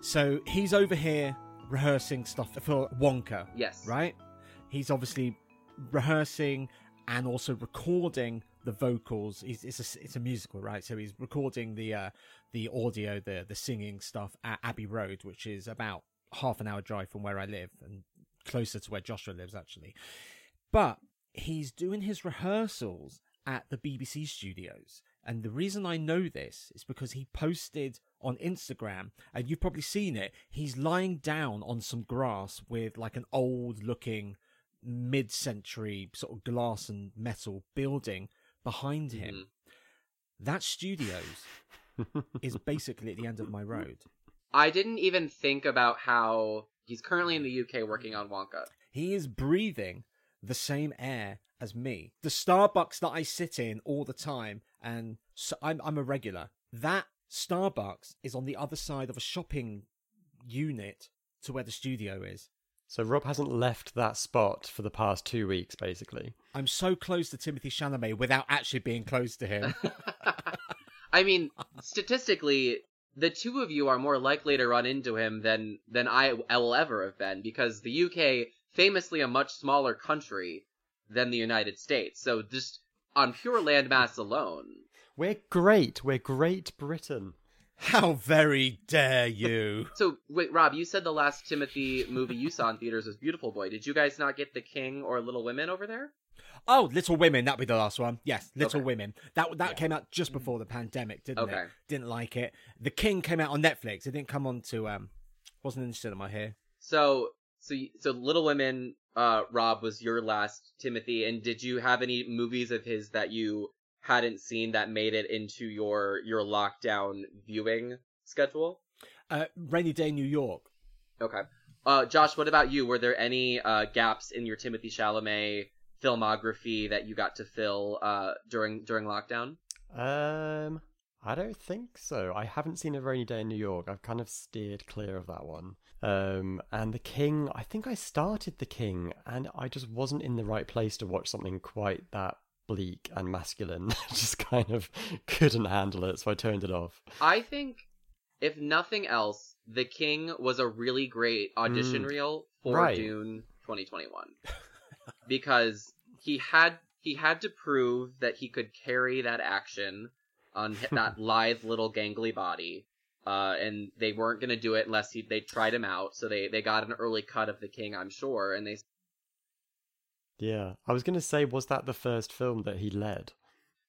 So he's over here rehearsing stuff for Wonka, Yes. right? He's obviously rehearsing and also recording the vocals. He's, it's a it's a musical, right? So he's recording the uh, the audio, the the singing stuff at Abbey Road, which is about half an hour drive from where I live and closer to where Joshua lives actually. But he's doing his rehearsals at the BBC studios. And the reason I know this is because he posted on Instagram, and you've probably seen it. He's lying down on some grass with like an old looking mid century sort of glass and metal building behind him. Mm-hmm. That studios is basically at the end of my road. I didn't even think about how he's currently in the UK working on Wonka. He is breathing the same air as me. The Starbucks that I sit in all the time, and so I'm I'm a regular. That Starbucks is on the other side of a shopping unit to where the studio is. So Rob hasn't left that spot for the past two weeks, basically. I'm so close to Timothy Chalamet without actually being close to him. I mean, statistically, the two of you are more likely to run into him than than I, I will ever have been because the UK, famously a much smaller country than the United States, so just on pure landmass alone. We're great. We're Great Britain. How very dare you! So wait, Rob, you said the last Timothy movie you saw in theaters was Beautiful Boy. Did you guys not get The King or Little Women over there? Oh, Little Women, that'd be the last one. Yes, Little Okay. Women. That that came out just before the pandemic, didn't Okay. it? Didn't like it. The King came out on Netflix. It didn't come on to um wasn't interested in my hair. So so so Little Women, uh, Rob was your last Timothy, and did you have any movies of his that you hadn't seen that made it into your your lockdown viewing schedule? Uh Rainy Day New York. Okay. Uh, Josh, what about you? Were there any uh, gaps in your Timothy Chalamet filmography that you got to fill uh, during during lockdown? Um, I don't think so. I haven't seen a rainy day in New York. I've kind of steered clear of that one. Um, and The King, I think I started The King, and I just wasn't in the right place to watch something quite that bleak and masculine. just kind of couldn't handle it, so I turned it off. I think, if nothing else, The King was a really great audition Mm. reel for Right. Dune 2021 because he had he had to prove that he could carry that action on that lithe little gangly body. Uh, and they weren't gonna do it unless he, they tried him out. So they, they got an early cut of the king, I'm sure, and they Yeah, I was gonna say, was that the first film that he led?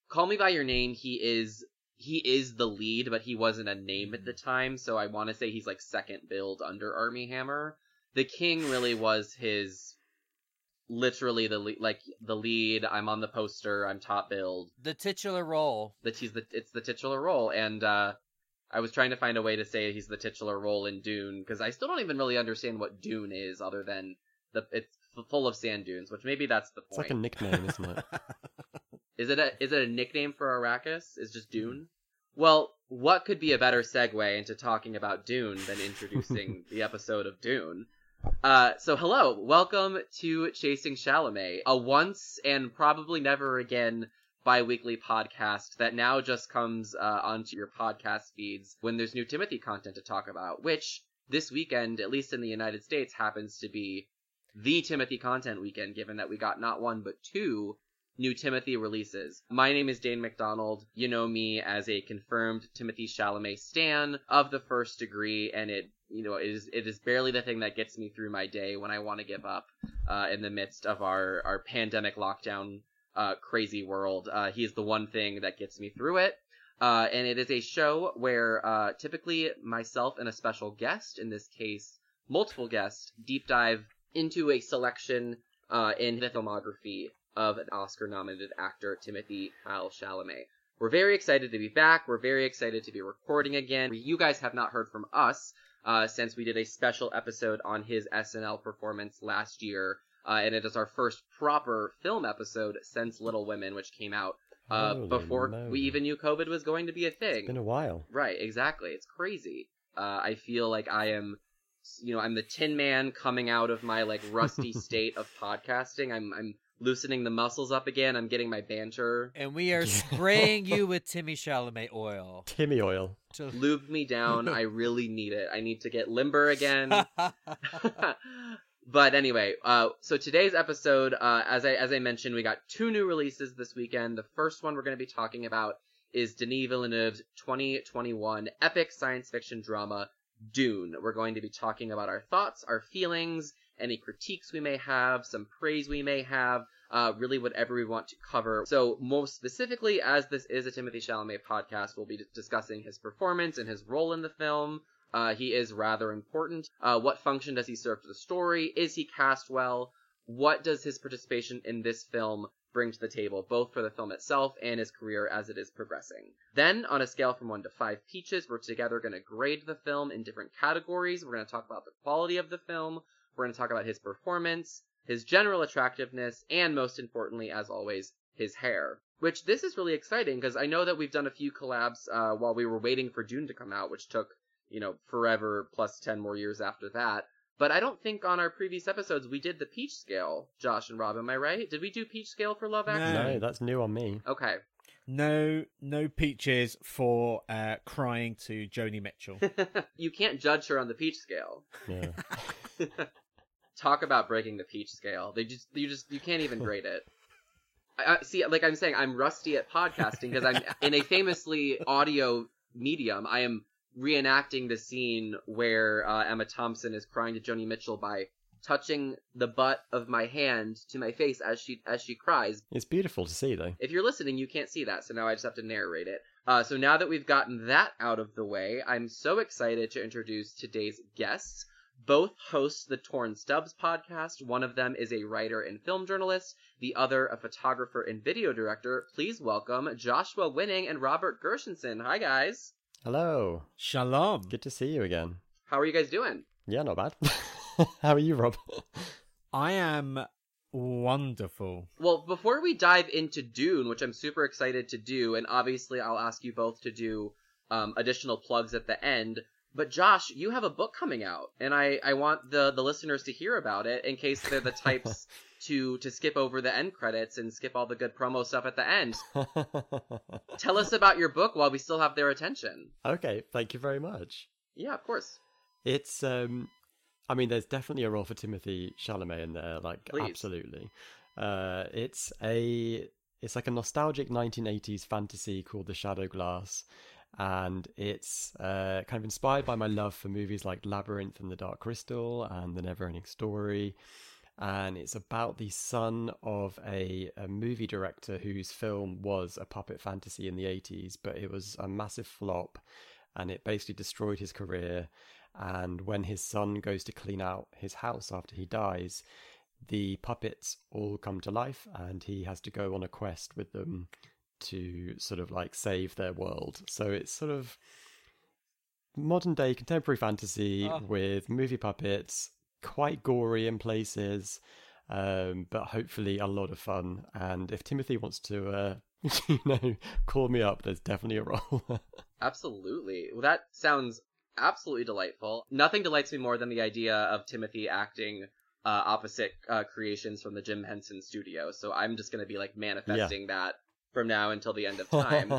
Call Me by Your Name, he is he is the lead, but he wasn't a name at the time, so I want to say he's like second billed under Armie Hammer. The King really was his literally the lead, like the lead. I'm on the poster. I'm top billed. The titular role. That he's the it's the titular role, and uh, I was trying to find a way to say he's the titular role in Dune because I still don't even really understand what Dune is, other than the it's f- full of sand dunes, which maybe that's the point. It's like a nickname, isn't it? Is it a is it a nickname for Arrakis? Is just Dune? Well, what could be a better segue into talking about Dune than introducing the episode of Dune? Uh, so hello, welcome to Chasing Chalamet, a once and probably never again bi-weekly podcast that now just comes uh, onto your podcast feeds when there's new Timothy content to talk about, which this weekend, at least in the United States, happens to be the Timothy content weekend, given that we got not one but two new Timothy releases. My name is Dane McDonald. You know me as a confirmed Timothy Chalamet stan of the first degree, and it you know it is it is barely the thing that gets me through my day when I want to give up uh, in the midst of our our pandemic lockdown uh, crazy world. Uh, he is the one thing that gets me through it. Uh, and it is a show where uh, typically myself and a special guest, in this case multiple guests, deep dive into a selection uh, in the filmography of an Oscar nominated actor, Timothy Hal Chalamet. We're very excited to be back. We're very excited to be recording again. You guys have not heard from us uh, since we did a special episode on his SNL performance last year. Uh, and it is our first proper film episode since Little Women, which came out uh, before we even knew COVID was going to be a thing. It's been a while. Right, exactly. It's crazy. Uh, I feel like I am, you know, I'm the Tin Man coming out of my like rusty state of podcasting. I'm I'm loosening the muscles up again. I'm getting my banter. And we are spraying you with Timmy Chalamet oil. Timmy oil. To... Lube me down. I really need it. I need to get limber again. but anyway, uh, so today's episode, uh, as I as I mentioned, we got two new releases this weekend. The first one we're going to be talking about is Denis Villeneuve's 2021 epic science fiction drama Dune. We're going to be talking about our thoughts, our feelings, any critiques we may have, some praise we may have, uh, really whatever we want to cover. So, most specifically, as this is a Timothy Chalamet podcast, we'll be discussing his performance and his role in the film. Uh, he is rather important. Uh, what function does he serve to the story? Is he cast well? What does his participation in this film bring to the table, both for the film itself and his career as it is progressing. Then, on a scale from 1 to 5 peaches, we're together going to grade the film in different categories. We're going to talk about the quality of the film, we're going to talk about his performance, his general attractiveness, and most importantly, as always, his hair. Which this is really exciting because I know that we've done a few collabs uh, while we were waiting for Dune to come out, which took, you know, forever plus 10 more years after that. But I don't think on our previous episodes we did the peach scale, Josh and Rob. Am I right? Did we do peach scale for Love Actually? No, that's new on me. Okay. No, no peaches for uh, crying to Joni Mitchell. you can't judge her on the peach scale. Yeah. Talk about breaking the peach scale. They just, you just, you can't even grade it. I, I, see, like I'm saying, I'm rusty at podcasting because I'm in a famously audio medium. I am reenacting the scene where uh, Emma Thompson is crying to Joni Mitchell by touching the butt of my hand to my face as she as she cries. It's beautiful to see, though. If you're listening, you can't see that, so now I just have to narrate it. Uh, so now that we've gotten that out of the way, I'm so excited to introduce today's guests. Both host the Torn Stubs podcast. One of them is a writer and film journalist, the other a photographer and video director. Please welcome Joshua Winning and Robert Gershenson. Hi, guys. Hello. Shalom. Good to see you again. How are you guys doing? Yeah, not bad. How are you, Rob? I am wonderful. Well, before we dive into Dune, which I'm super excited to do, and obviously I'll ask you both to do um, additional plugs at the end. But Josh, you have a book coming out, and I, I want the, the listeners to hear about it in case they're the types to to skip over the end credits and skip all the good promo stuff at the end. Tell us about your book while we still have their attention. Okay, thank you very much. Yeah, of course. It's um I mean there's definitely a role for Timothy Chalamet in there, like Please. absolutely. Uh it's a it's like a nostalgic 1980s fantasy called The Shadow Glass and it's uh, kind of inspired by my love for movies like Labyrinth and The Dark Crystal and The Neverending Story and it's about the son of a, a movie director whose film was a puppet fantasy in the 80s, but it was a massive flop and it basically destroyed his career. And when his son goes to clean out his house after he dies, the puppets all come to life and he has to go on a quest with them to sort of like save their world. So it's sort of modern day contemporary fantasy Oh. with movie puppets quite gory in places, um, but hopefully a lot of fun. And if Timothy wants to, uh, you know, call me up, there's definitely a role. Absolutely. Well, that sounds absolutely delightful. Nothing delights me more than the idea of Timothy acting uh, opposite uh, creations from the Jim Henson studio. So I'm just going to be like manifesting that from now until the end of time.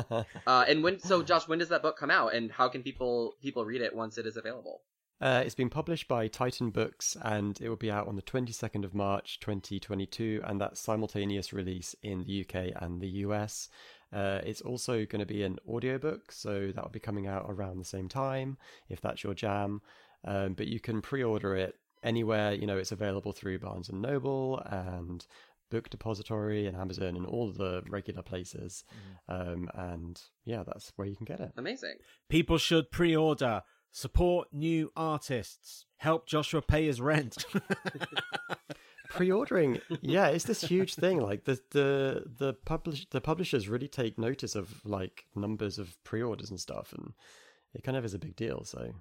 uh, and when, so Josh, when does that book come out, and how can people people read it once it is available? Uh, it's been published by Titan Books and it will be out on the 22nd of March 2022, and that's simultaneous release in the UK and the US. Uh, it's also going to be an audiobook, so that will be coming out around the same time if that's your jam. Um, but you can pre order it anywhere, you know, it's available through Barnes and Noble and Book Depository and Amazon and all the regular places. Um, and yeah, that's where you can get it. Amazing. People should pre-order. Support new artists. Help Joshua pay his rent. pre-ordering yeah it's this huge thing like the the the publish the publishers really take notice of like numbers of pre-orders and stuff and it kind of is a big deal so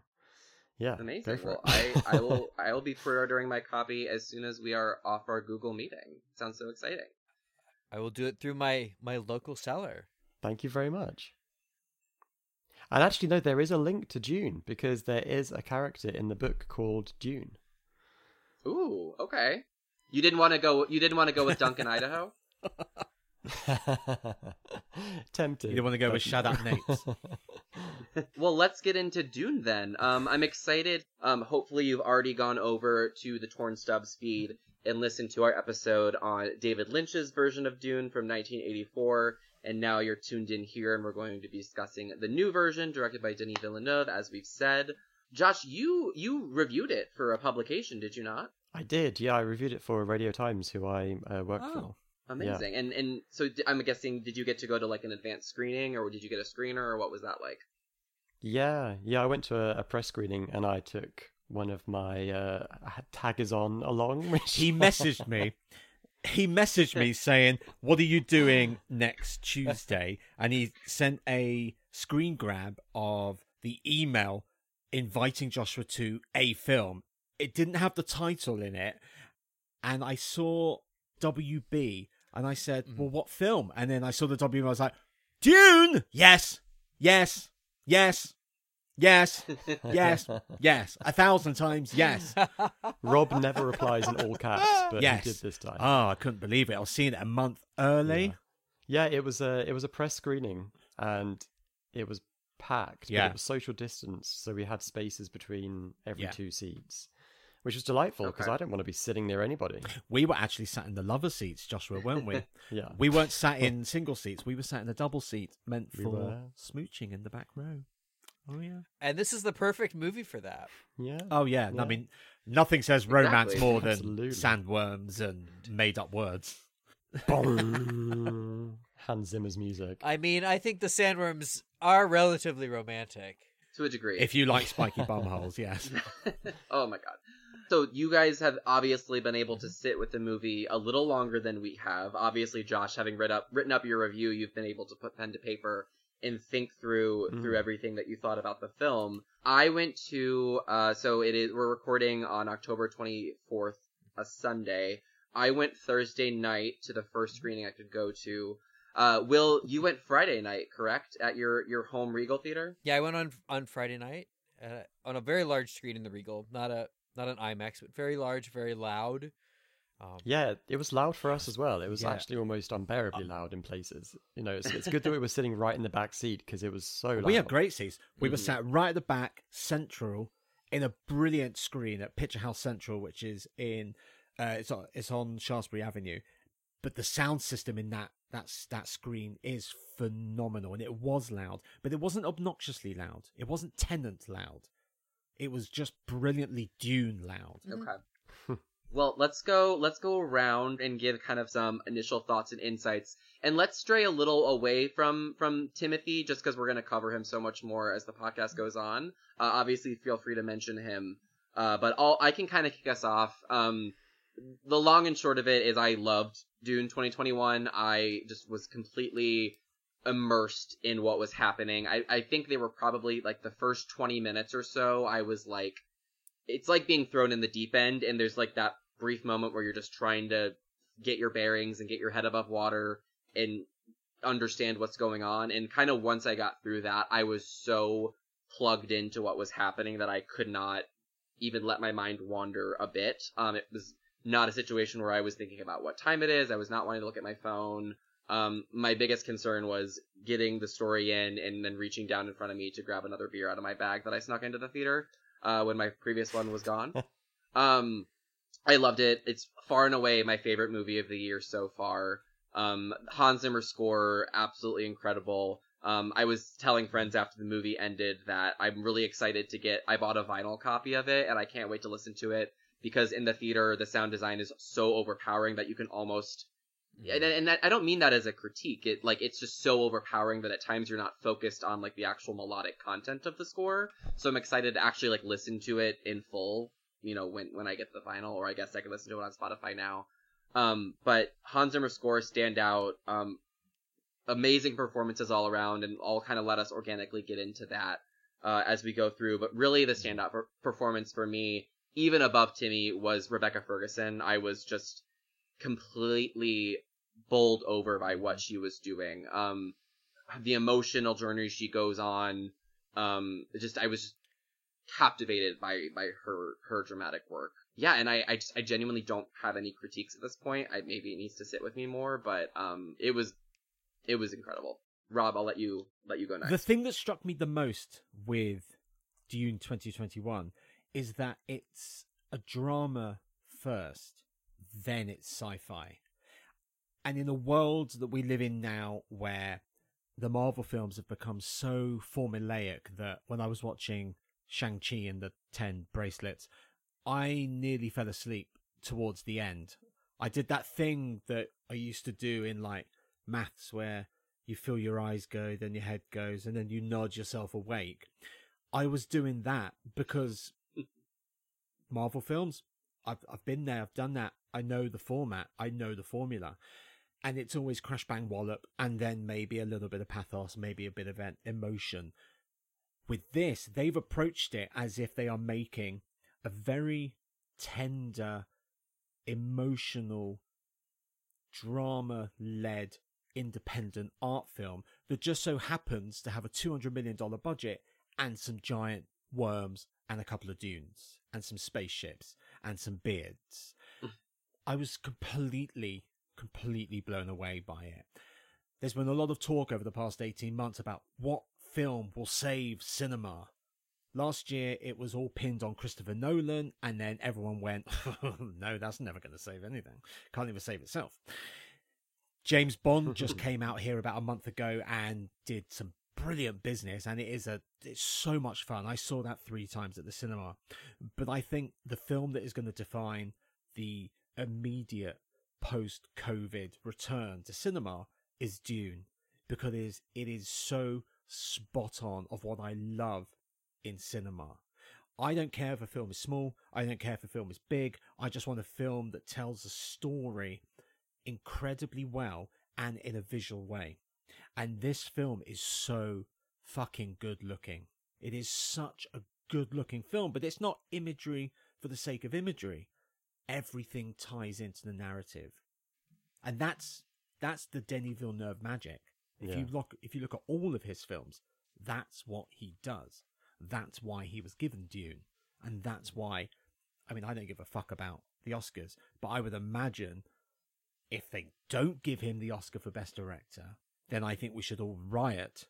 yeah go Amazing. for Well, it. I, I will I will be pre-ordering my copy as soon as we are off our Google meeting. Sounds so exciting. I will do it through my my local seller. thank you very much and actually no there is a link to Dune because there is a character in the book called Dune Ooh, okay. You didn't want to go. You didn't want to go with Duncan, Idaho. Tempted. You don't want to go but with Shut Up Nates. well, let's get into Dune then. Um, I'm excited. Um, hopefully you've already gone over to the Torn Stubs feed and listened to our episode on David Lynch's version of Dune from 1984. And now you're tuned in here, and we're going to be discussing the new version directed by Denis Villeneuve, as we've said. Josh, you you reviewed it for a publication, did you not? I did, yeah. I reviewed it for Radio Times, who I uh, work Oh. for. Amazing. And and so I'm guessing, did you get to go to like an advanced screening, or did you get a screener, or what was that like? Yeah, yeah. I went to a, a press screening and I took one of my uh, taggers on along. Which he messaged me. He messaged me saying, "What are you doing next Tuesday?" And he sent a screen grab of the email inviting Joshua to a film. It didn't have the title in it, and I saw WB, and I said, mm-hmm. "Well, what film?" And then I saw the WB, and I was like, "Dune." Yes, yes, yes, yes, yes, yes, a thousand times yes. Rob never replies in all caps, but Yes. he did this time. Oh, I couldn't believe it. I was seeing it a month early. Yeah, it was a it was a press screening and it was packed. Yeah. but it was social distance, so we had spaces between every Yeah. two seats, which was delightful because Okay. I don't want to be sitting near anybody. We were actually sat in the lover seats, Joshua, weren't we? Yeah, we weren't sat in single seats. We were sat in the double seat meant We for were. smooching in the back row. Oh yeah. And this is the perfect movie for that. yeah. Oh yeah. Yeah. I mean, nothing says romance Exactly. more than Absolutely. sandworms and made up words. Bong. Hans Zimmer's music. I mean, I think the sandworms are relatively romantic. To a degree. If you like spiky bum holes, yes. oh my god. So you guys have obviously been able to sit with the movie a little longer than we have. Obviously, Josh, having read up written up your review, you've been able to put pen to paper and think through Mm. through everything that you thought about the film. I went to uh so it is we're recording on October 24th, a Sunday. I went Thursday night to the first screening I could go to. Uh Will, you went Friday night, correct? At your your home Regal theater? Yeah, I went on on Friday night uh, on a very large screen in the Regal, not a not an IMAX, but very large, very loud. Um, Yeah, it was loud for us as well. It was Yeah. actually almost unbearably loud in places. You know, it's, it's good that we were sitting right in the back seat because it was so loud. We had great seats. We were Mhm. sat right at the back, central, in a brilliant screen at Picture House Central, which is in uh, it's on it's on Shaftesbury Avenue. But the sound system in that that's that screen is phenomenal, and it was loud, but it wasn't obnoxiously loud. It wasn't Tenet loud. It was just brilliantly Dune loud. Okay. well, let's go. Let's go around and give kind of some initial thoughts and insights, and let's stray a little away from from Timothy, just because we're going to cover him so much more as the podcast goes on. Uh, obviously, feel free to mention him, uh, but all I can kind of kick us off. Um, the long and short of it is, I loved Dune 2021. I just was completely immersed in what was happening. I, I think they were probably like the first 20 minutes or so. I was like, it's like being thrown in the deep end, and there's like that brief moment where you're just trying to get your bearings and get your head above water and understand what's going on. And kind of once I got through that, I was so plugged into what was happening that I could not even let my mind wander a bit. Um, it was not a situation where I was thinking about what time it is. I was not wanting to look at my phone. Um, my biggest concern was getting the story in and then reaching down in front of me to grab another beer out of my bag that I snuck into the theater uh, when my previous one was gone. um, I loved it. It's far and away my favorite movie of the year so far. Um, Hans Zimmer score, absolutely incredible. Um, I was telling friends after the movie ended that I'm really excited to get. I bought a vinyl copy of it, and I can't wait to listen to it because in the theater the sound design is so overpowering that you can almost and, and that, I don't mean that as a critique. It like it's just so overpowering that at times you're not focused on like the actual melodic content of the score. So I'm excited to actually like listen to it in full. You know, when when I get the final, or I guess I can listen to it on Spotify now. Um, but Hans Zimmer score stand out. Um, amazing performances all around, and all kind of let us organically get into that uh, as we go through. But really, the standout per- performance for me, even above Timmy, was Rebecca Ferguson. I was just completely bowled over by what she was doing. Um, the emotional journey she goes on. Um, just I was just captivated by by her her dramatic work. Yeah, and I I, just, I genuinely don't have any critiques at this point. I maybe it needs to sit with me more, but um, it was it was incredible. Rob, I'll let you let you go next. The thing that struck me the most with Dune 2021 is that it's a drama first, then it's sci-fi. And in the world that we live in now where the Marvel films have become so formulaic that when I was watching Shang-Chi and the 10 bracelets, I nearly fell asleep towards the end. I did that thing that I used to do in like maths where you feel your eyes go, then your head goes, and then you nod yourself awake. I was doing that because Marvel films, I've I've been there, I've done that. I know the format, I know the formula. And it's always crash bang wallop and then maybe a little bit of pathos, maybe a bit of emotion. With this, they've approached it as if they are making a very tender, emotional, drama led independent art film that just so happens to have a $200 million budget and some giant worms and a couple of dunes and some spaceships and some beards. I was completely, completely blown away by it. There's been a lot of talk over the past 18 months about what film will save cinema. Last year, it was all pinned on Christopher Nolan, and then everyone went, no, that's never going to save anything. Can't even save itself. James Bond just came out here about a month ago and did some brilliant business and it is a it's so much fun. I saw that 3 times at the cinema. But I think the film that is going to define the immediate post-COVID return to cinema is Dune because it is it is so spot on of what I love in cinema. I don't care if a film is small, I don't care if a film is big. I just want a film that tells a story incredibly well and in a visual way. And this film is so fucking good looking. It is such a good looking film, but it's not imagery for the sake of imagery. Everything ties into the narrative. And that's that's the Denis Villeneuve magic. If yeah. you look if you look at all of his films, that's what he does. That's why he was given Dune. And that's why I mean I don't give a fuck about the Oscars, but I would imagine if they don't give him the Oscar for Best Director, then I think we should all riot.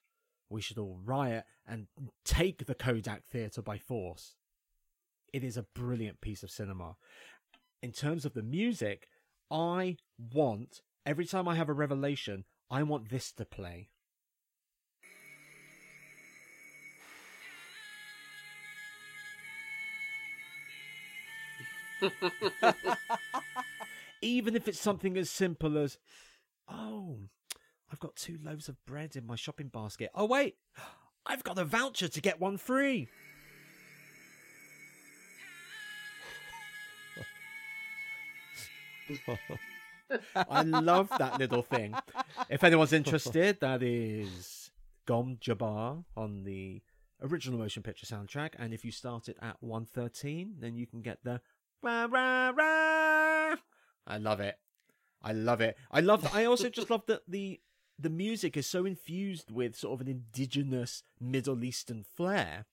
We should all riot and take the Kodak Theatre by force. It is a brilliant piece of cinema. In terms of the music, I want, every time I have a revelation, I want this to play. even if it's something as simple as, oh, I've got two loaves of bread in my shopping basket. Oh, wait, I've got a voucher to get one free. I love that little thing. If anyone's interested, that is Gom Jabbar on the original motion picture soundtrack. And if you start it at 113, then you can get the rah, rah, rah I love it. I love it. I love. I also just love that the the music is so infused with sort of an indigenous Middle Eastern flair,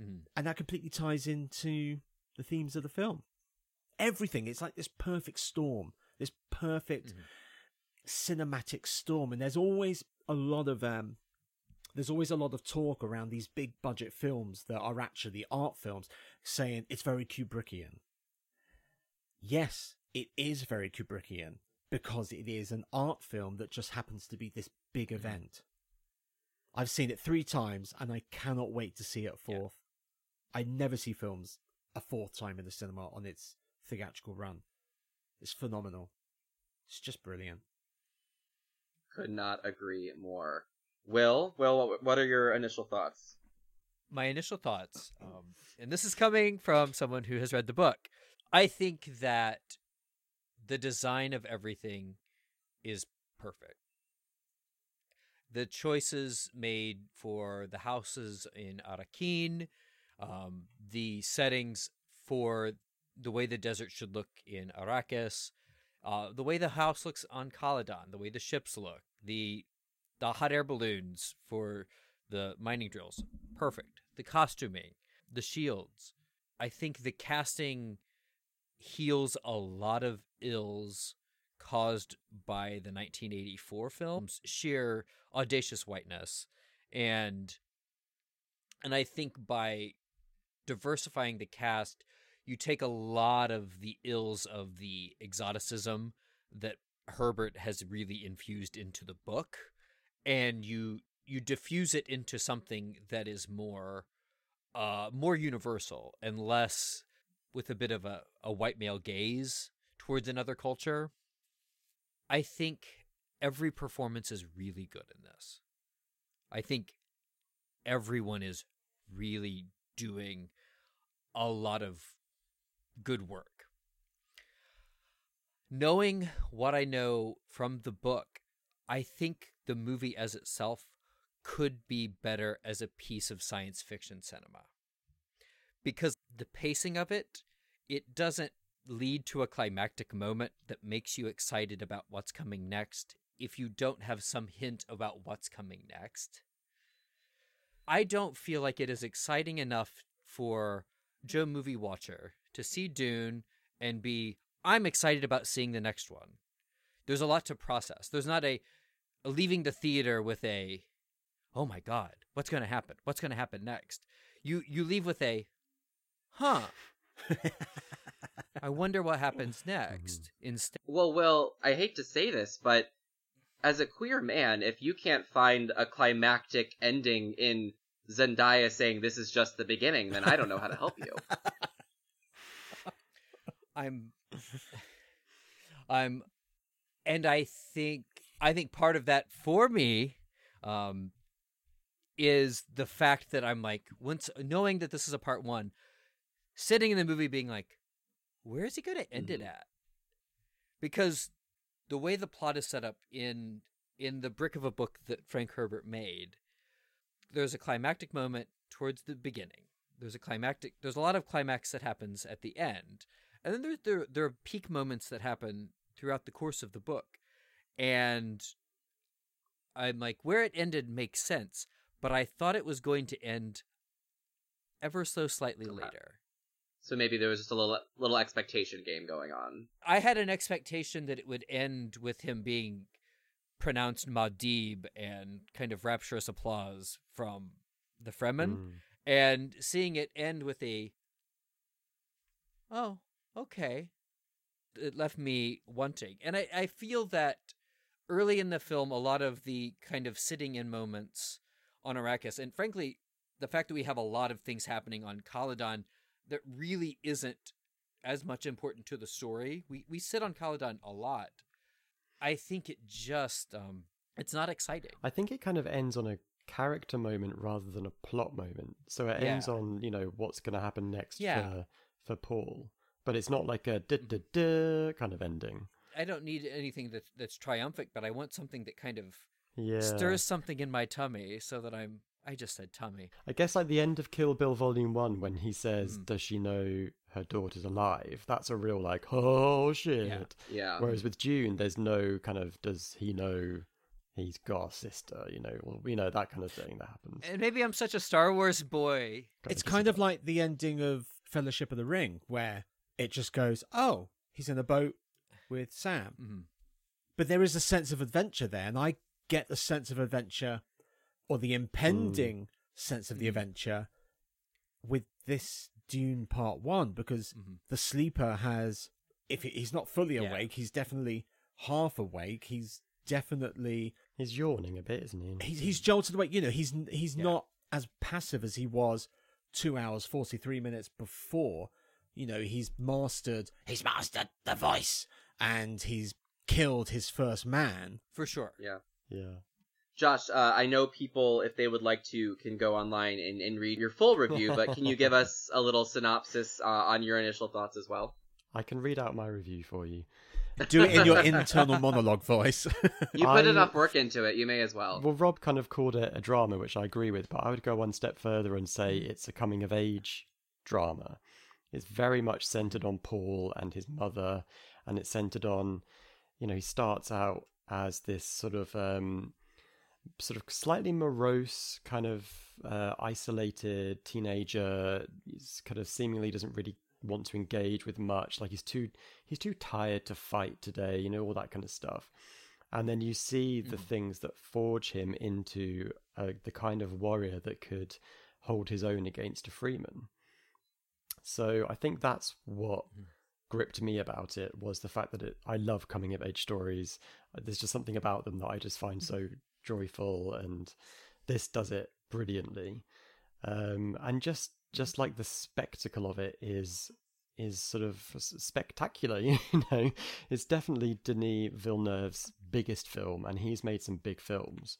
mm. and that completely ties into the themes of the film. Everything. It's like this perfect storm. This perfect mm. cinematic storm, and there's always a lot of um. There's always a lot of talk around these big budget films that are actually art films, saying it's very Kubrickian. Yes, it is very Kubrickian because it is an art film that just happens to be this big mm-hmm. event. I've seen it three times and I cannot wait to see it a fourth. Yeah. I never see films a fourth time in the cinema on its theatrical run. It's phenomenal. It's just brilliant. Could not agree more. Will, Will, what are your initial thoughts? My initial thoughts, um, and this is coming from someone who has read the book. I think that the design of everything is perfect. The choices made for the houses in Arrakeen, um, the settings for the way the desert should look in Arrakis, uh, the way the house looks on Caladan, the way the ships look, the the hot air balloons for the mining drills, perfect. The costuming, the shields. I think the casting heals a lot of ills caused by the 1984 film's sheer audacious whiteness. And and I think by diversifying the cast you take a lot of the ills of the exoticism that Herbert has really infused into the book and you you diffuse it into something that is more uh more universal and less with a bit of a, a white male gaze towards another culture. I think every performance is really good in this. I think everyone is really doing a lot of good work. Knowing what I know from the book, I think the movie as itself could be better as a piece of science fiction cinema. Because the pacing of it, it doesn't lead to a climactic moment that makes you excited about what's coming next if you don't have some hint about what's coming next. I don't feel like it is exciting enough for Joe Movie Watcher to see Dune and be, I'm excited about seeing the next one. There's a lot to process. There's not a, a leaving the theater with a, oh my God, what's going to happen? What's going to happen next? You, you leave with a, huh. I wonder what happens next. Instead, Well, Will, I hate to say this, but as a queer man, if you can't find a climactic ending in Zendaya saying this is just the beginning, then I don't know how to help you. I'm, I'm, and I think I think part of that for me, um, is the fact that I'm like once knowing that this is a part one, sitting in the movie being like, where is he going to end it Mhm. at? Because the way the plot is set up in in the brick of a book that Frank Herbert made, there's a climactic moment towards the beginning. There's a climactic. There's a lot of climax that happens at the end, and then there there there are peak moments that happen throughout the course of the book, and I'm like, where it ended makes sense, but I thought it was going to end ever so slightly later. So maybe there was just a little little expectation game going on. I had an expectation that it would end with him being pronounced Muad'Dib and kind of rapturous applause from the Fremen, Mm. and seeing it end with a oh okay it left me wanting and I, I feel that early in the film a lot of the kind of sitting in moments on arrakis and frankly the fact that we have a lot of things happening on Caladan that really isn't as much important to the story we we sit on Caladan a lot i think it just um it's not exciting I think it kind of ends on a character moment rather than a plot moment. So it Yeah. ends on, you know, what's going to happen next Yeah. for for Paul. But it's not like a da da da kind of ending. I don't need anything that that's triumphant, but I want something that kind of Yeah. stirs something in my tummy so that I'm I just said tummy. I guess like the end of Kill Bill Volume 1 when he says, Mm. Does she know her daughter's alive? That's a real like, oh shit. Yeah. Whereas with Dune, there's no kind of, does he know he's got a sister? You know, or, you know, that kind of thing that happens. And maybe I'm such a Star Wars boy. It's kind of like the ending of Fellowship of the Ring, where it just goes, "Oh, he's in a boat with Sam," Mhm. but there is a sense of adventure there, and I get the sense of adventure, or the impending sense of the Mm. adventure, with this Dune Part One, because Mhm. the sleeper has, if he's not fully Yeah. awake, he's definitely half awake. He's definitely He's yawning a bit, isn't he? he's he's jolted awake. You know, he's he's Yeah. not as passive as he was two hours forty three minutes before. You know, he's mastered he's mastered the voice, and he's killed his first man. For sure. Yeah. Yeah. Josh, uh, I know people, if they would like to, can go online and, and read your full review, but can you give us a little synopsis uh, on your initial thoughts as well? I can read out my review for you. Do it in your internal monologue voice. You put I- enough work into it, you may as well. Well, Rob kind of called it a drama, which I agree with, but I would go one step further and say it's a coming of age drama. It's very much centered on Paul and his mother, and it's centered on, you know, he starts out as this sort of um, sort of slightly morose, kind of uh, isolated teenager. He's kind of seemingly doesn't really want to engage with much. Like he's too he's too tired to fight today. You know all that kind of stuff. And then you see the Mhm. things that forge him into uh, the kind of warrior that could hold his own against a Fremen. So I think that's what Mhm. gripped me about it was the fact that it, I love coming of age stories. There's just something about them that I just find so joyful, and this does it brilliantly. Um, and just just like the spectacle of it is is sort of spectacular. You know, it's definitely Denis Villeneuve's biggest film, and he's made some big films.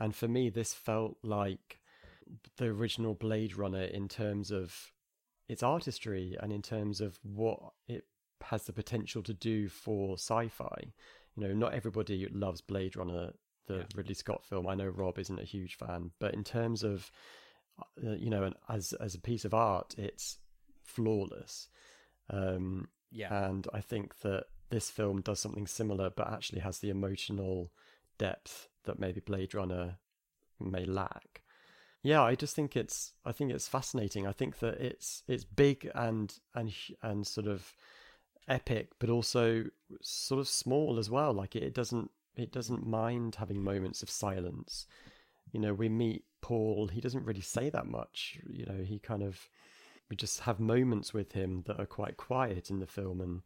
And for me, this felt like the original Blade Runner in terms of its artistry and in terms of what it has the potential to do for sci-fi. You know, not everybody loves Blade Runner, the Yeah. Ridley Scott film. I know Rob isn't a huge fan, but in terms of uh, you know, and as as a piece of art, it's flawless. Um, Yeah. and I think that this film does something similar, but actually has the emotional depth that maybe Blade Runner may lack. Yeah, I just think it's I think it's fascinating. I think that it's it's big and and and sort of epic, but also sort of small as well. Like it, it doesn't it doesn't mind having moments of silence. You know, we meet Paul. He doesn't really say that much. You know, he kind of we just have moments with him that are quite quiet in the film and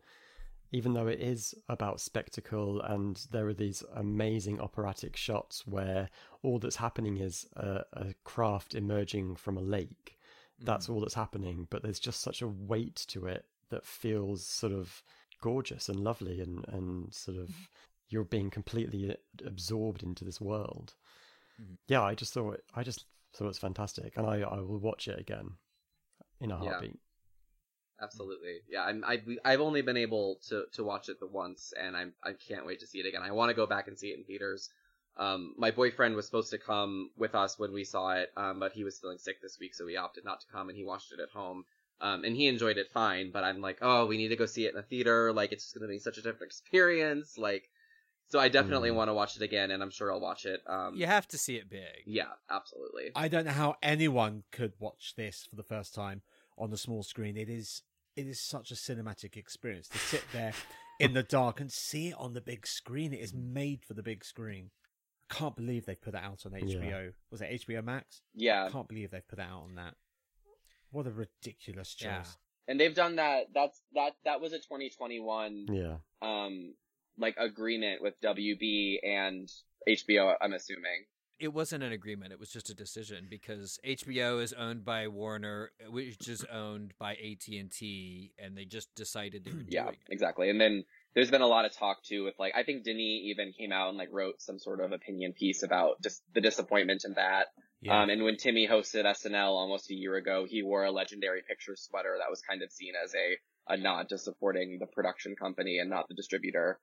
even though it is about spectacle and there are these amazing operatic shots where all that's happening is a, a craft emerging from a lake that's mm. all that's happening but there's just such a weight to it that feels sort of gorgeous and lovely and, and sort of mm. You're being completely absorbed into this world Mhm. yeah i just thought i just thought it's fantastic and i i will watch it again in a Yeah. heartbeat Absolutely, yeah. I'm I, I've only been able to to watch it the once, and I'm I can't wait to see it again. I want to go back and see it in theaters. Um, my boyfriend was supposed to come with us when we saw it, um, but he was feeling sick this week, so we opted not to come, and he watched it at home. Um, and he enjoyed it fine, but I'm like, oh, we need to go see it in a theater. Like, it's just going to be such a different experience. Like, so I definitely Mm. want to watch it again, and I'm sure I'll watch it. Um, You have to see it big. yeah, absolutely. I don't know how anyone could watch this for the first time on the small screen. It is it is such a cinematic experience to sit there in the dark and see it on the big screen. It is made for the big screen. I can't believe they put it out on HBO. Was it HBO Max? Yeah, I can't believe they've put it out on that. What a ridiculous choice. Yeah. and they've done that. That's that. That was a 2021 yeah um like agreement with WB and HBO. I'm assuming. It wasn't an agreement. It was just a decision because HBO is owned by Warner, which is owned by AT and T, and they just decided they were Yeah, doing it. exactly. And then there's been a lot of talk too with like I think Denis even came out and like wrote some sort of opinion piece about just the disappointment in that. Yeah. Um, and when Timmy hosted SNL almost a year ago, he wore a Legendary Pictures sweater that was kind of seen as a a nod to supporting the production company and not the distributor.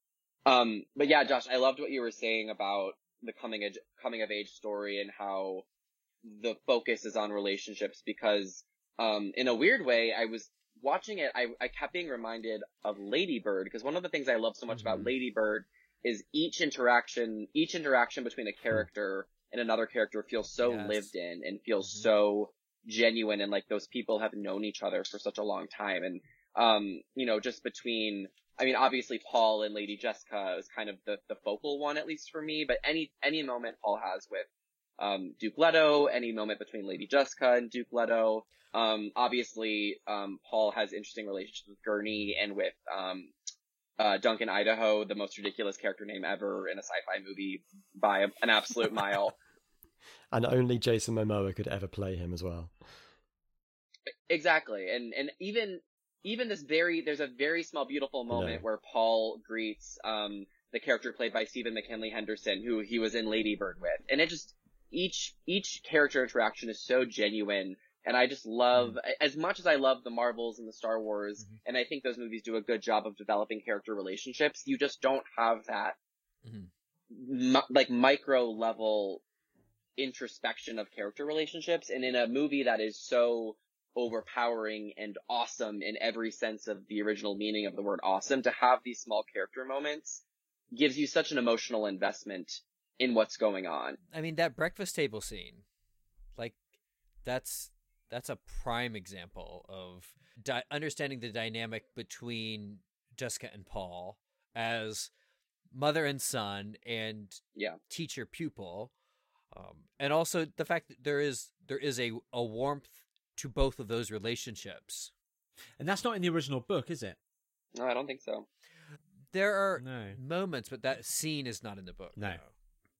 Um, but yeah, Josh, I loved what you were saying about the coming age, coming of age story and how the focus is on relationships because, um, in a weird way, I was watching it, I, I kept being reminded of Lady Bird because one of the things I love so much about Mhm. Lady Bird is each interaction, each interaction between a character and another character feels so Yes. lived in and feels Mhm. so genuine and like those people have known each other for such a long time and um you know just between I mean obviously Paul and Lady Jessica is kind of the the focal one at least for me but any any moment Paul has with um Duke Leto any moment between Lady Jessica and Duke Leto um obviously um Paul has interesting relationships with Gurney and with um uh, Duncan Idaho, the most ridiculous character name ever in a sci-fi movie by a, an absolute mile. and only jason momoa could ever play him as well Exactly, and and even even this very there's a very small beautiful moment Yeah. where Paul greets um the character played by Stephen McKinley Henderson, who he was in Lady Bird with, and it just each each character interaction is so genuine, and I just love as much as I love the Marvels and the Star Wars, Mhm. and I think those movies do a good job of developing character relationships. You just don't have that mm-hmm. mi- like micro level introspection of character relationships and in a movie that is so overpowering and awesome in every sense of the original meaning of the word awesome to have these small character moments gives you such an emotional investment in what's going on. I mean that breakfast table scene, like that's that's a prime example of di- understanding the dynamic between Jessica and Paul as mother and son and Yeah. teacher pupil, um, and also the fact that there is there is a a warmth to both of those relationships. And that's not in the original book, is it? No, I don't think so. There are No. moments, but that scene is not in the book. No.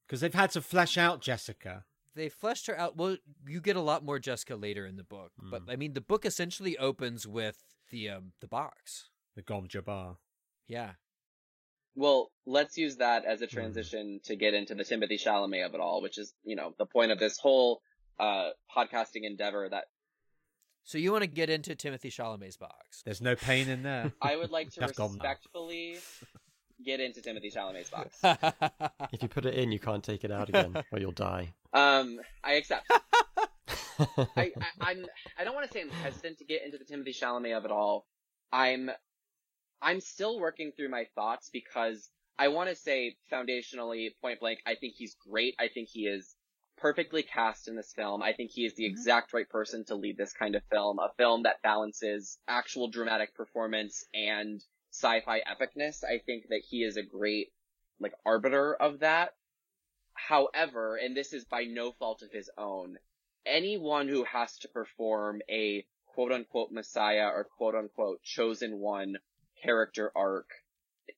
Because they've had to flesh out Jessica. they fleshed her out. Well, you get a lot more Jessica later in the book, but I mean, the book essentially opens with the um the box. The Gom Jabbar. Yeah, Well, let's use that as a transition to get into the Timothy Chalamet of it all, which is, you know, the point of this whole uh podcasting endeavor that so you want to get into Timothy Chalamet's box? There's no pain in there. I would like to That's gone now. respectfully get into Timothy Chalamet's box. If you put it in, you can't take it out again, or you'll die. Um, I accept. I, I I'm I don't want to say I'm hesitant to get into the Timothy Chalamet of it all. I'm I'm still working through my thoughts because I want to say foundationally, point blank, I think he's great. I think he is perfectly cast in this film. I think he is the Mhm. exact right person to lead this kind of film, a film that balances actual dramatic performance and sci-fi epicness. I think that he is a great like arbiter of that. However, and this is by no fault of his own, anyone who has to perform a quote unquote messiah or quote unquote chosen one character arc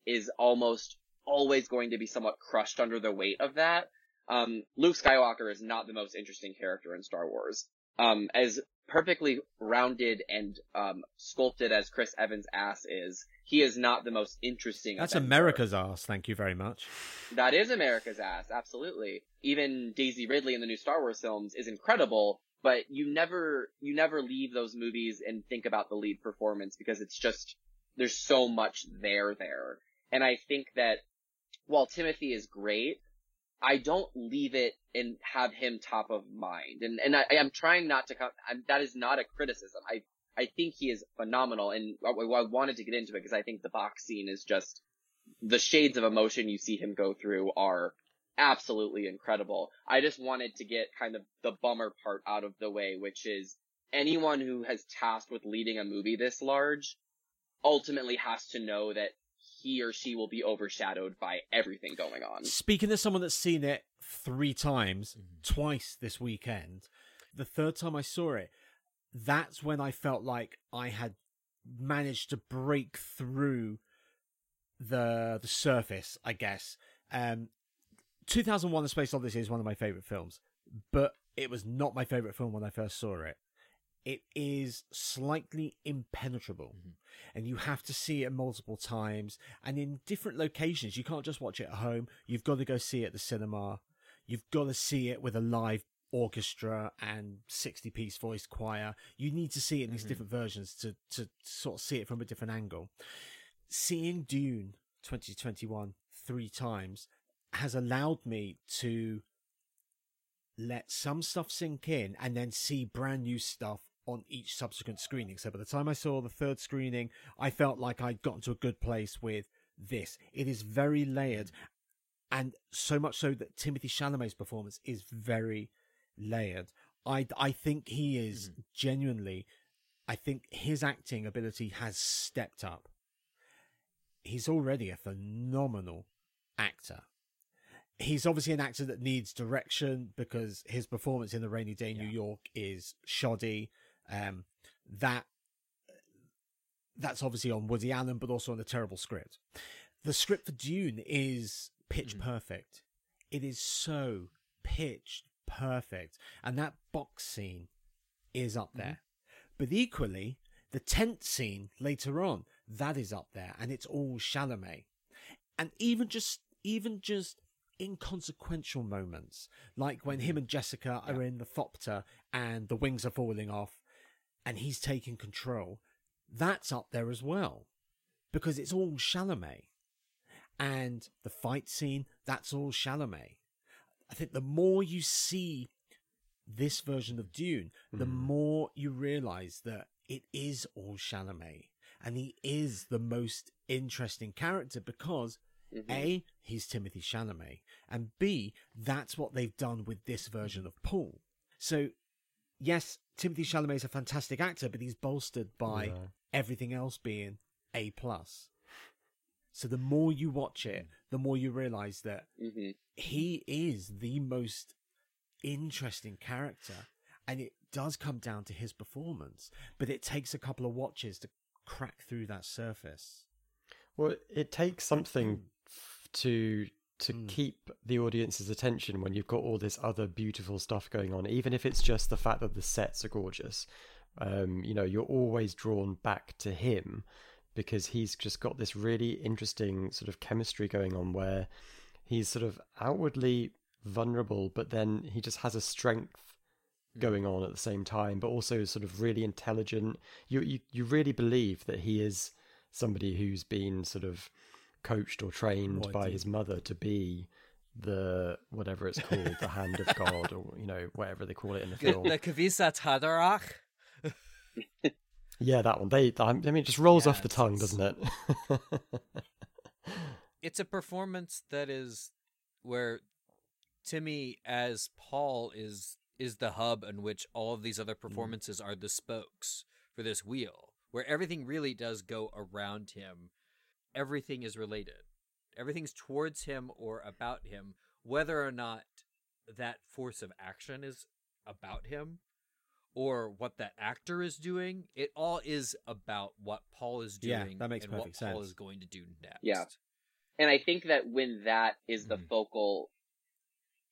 is almost always going to be somewhat crushed under the weight of that. Um, Luke Skywalker is not the most interesting character in Star Wars. Um, as perfectly rounded and um, sculpted as Chris Evans' ass is, he is not the most interesting. That's. America's ass. Thank you very much. That is America's ass, absolutely. Even Daisy Ridley in the new Star Wars films is incredible, but you never you never leave those movies and think about the lead performance because it's just there's so much there there. And I think that while Timothy is great, I don't leave it and have him top of mind. And and I, I'm trying not to come. I'm, that is not a criticism. I I think he is phenomenal, and I, I wanted to get into it because I think the box scene is just the shades of emotion you see him go through are absolutely incredible. I just wanted to get kind of the bummer part out of the way, which is anyone who has tasked with leading a movie this large ultimately has to know that he or she will be overshadowed by everything going on. Speaking to someone that's seen it three times, twice this weekend, the third time I saw it, that's when I felt like I had managed to break through the the surface, I guess. Um 2001 The Space Odyssey is one of my favorite films, but it was not my favorite film when I first saw it. It is slightly impenetrable, and you have to see it multiple times and in different locations. You can't just watch it at home. You've got to go see it at the cinema. You've got to see it with a live orchestra and 60 piece voice choir. You need to see it in these Mhm. different versions to, to sort of see it from a different angle. Seeing Dune 2021 three times has allowed me to let some stuff sink in and then see brand new stuff on each subsequent screening. So by the time I saw the third screening, I felt like I'd gotten to a good place with this. It is very layered, and so much so that Timothy Chalamet's performance is very layered. I I think he is mm-hmm. genuinely. I think his acting ability has stepped up. He's already a phenomenal actor. He's obviously an actor that needs direction because his performance in The Rainy Day in New York is shoddy. Um, that that's obviously on Woody Allen, but also on the terrible script. The script for Dune is pitch Mhm. perfect. It is so pitch perfect, and that box scene is up there. But equally, the tent scene later on that is up there, and it's all Chalamet. And even just even just inconsequential moments, like when him and Jessica are in the Thopter and the wings are falling off, and he's taking control, that's up there as well, because it's all Chalamet. And the fight scene, that's all Chalamet. I think the more you see this version of Dune, the Mhm. more you realize that it is all Chalamet. And he is the most interesting character because Mhm. A, he's Timothy Chalamet, and B, that's what they've done with this version of Paul. So, yes, Timothy Chalamet is a fantastic actor, but he's bolstered by Yeah. everything else being A plus. So the more you watch it, the more you realize that Mhm. he is the most interesting character, and it does come down to his performance. But it takes a couple of watches to crack through that surface. Well, it takes something to to Mm. keep the audience's attention when you've got all this other beautiful stuff going on, even if it's just the fact that the sets are gorgeous. Um, you know, you're always drawn back to him because he's just got this really interesting sort of chemistry going on where he's sort of outwardly vulnerable, but then he just has a strength going on at the same time, but also sort of really intelligent. You you, you really believe that he is somebody who's been sort of coached or trained Right, by yeah. his mother to be the whatever it's called, the hand of God, or you know whatever they call it in the The, film. the Kwisatz Haderach. Yeah, that one. They, I mean, it just rolls Yeah, off the tongue, doesn't it? It's a performance that is where Timmy as Paul is is the hub in which all of these other mm. performances are the spokes for this wheel, where everything really does go around him. Everything is related. Everything's towards him or about him, whether or not that force of action is about him or what that actor is doing. It all is about what Paul is doing Yeah, doing that makes and what perfect Paul is going to do next. Yeah. And I think that when that is the Mhm. focal,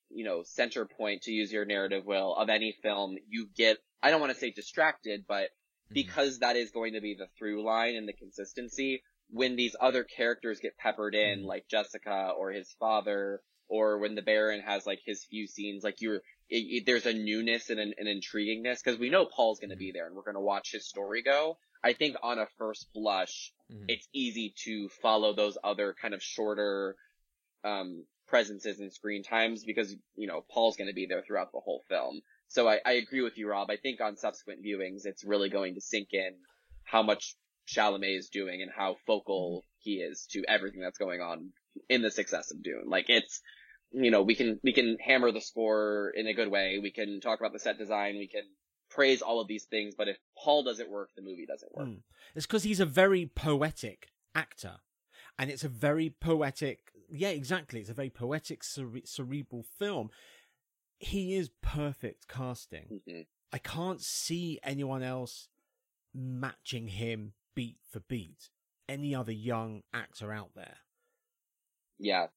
you know, center point, to use your narrative, Will, of any film, you get, I don't want to say distracted, but Mhm. because that is going to be the through line and the consistency, when these other characters get peppered in, Mhm. like Jessica or his father, or when the Baron has like his few scenes, like you're, it, it- there's a newness and an, an intriguingness, because we know Paul's going to be there and we're going to watch his story go. I think on a first blush, Mhm. it's easy to follow those other kind of shorter um presences and screen times because you know Paul's going to be there throughout the whole film. So I, I agree with you, Rob. I think on subsequent viewings, it's really going to sink in how much Chalamet is doing and how focal he is to everything that's going on in the success of Dune. Like it's, you know, we can we can hammer the score in a good way. We can talk about the set design. We can praise all of these things. But if Paul doesn't work, the movie doesn't work. Mm. It's because he's a very poetic actor, and it's a very poetic. Yeah, exactly. It's a very poetic, cere- cerebral film. He is perfect casting. Mhm. I can't see anyone else matching him beat for beat. Any other young actor out there? Yeah,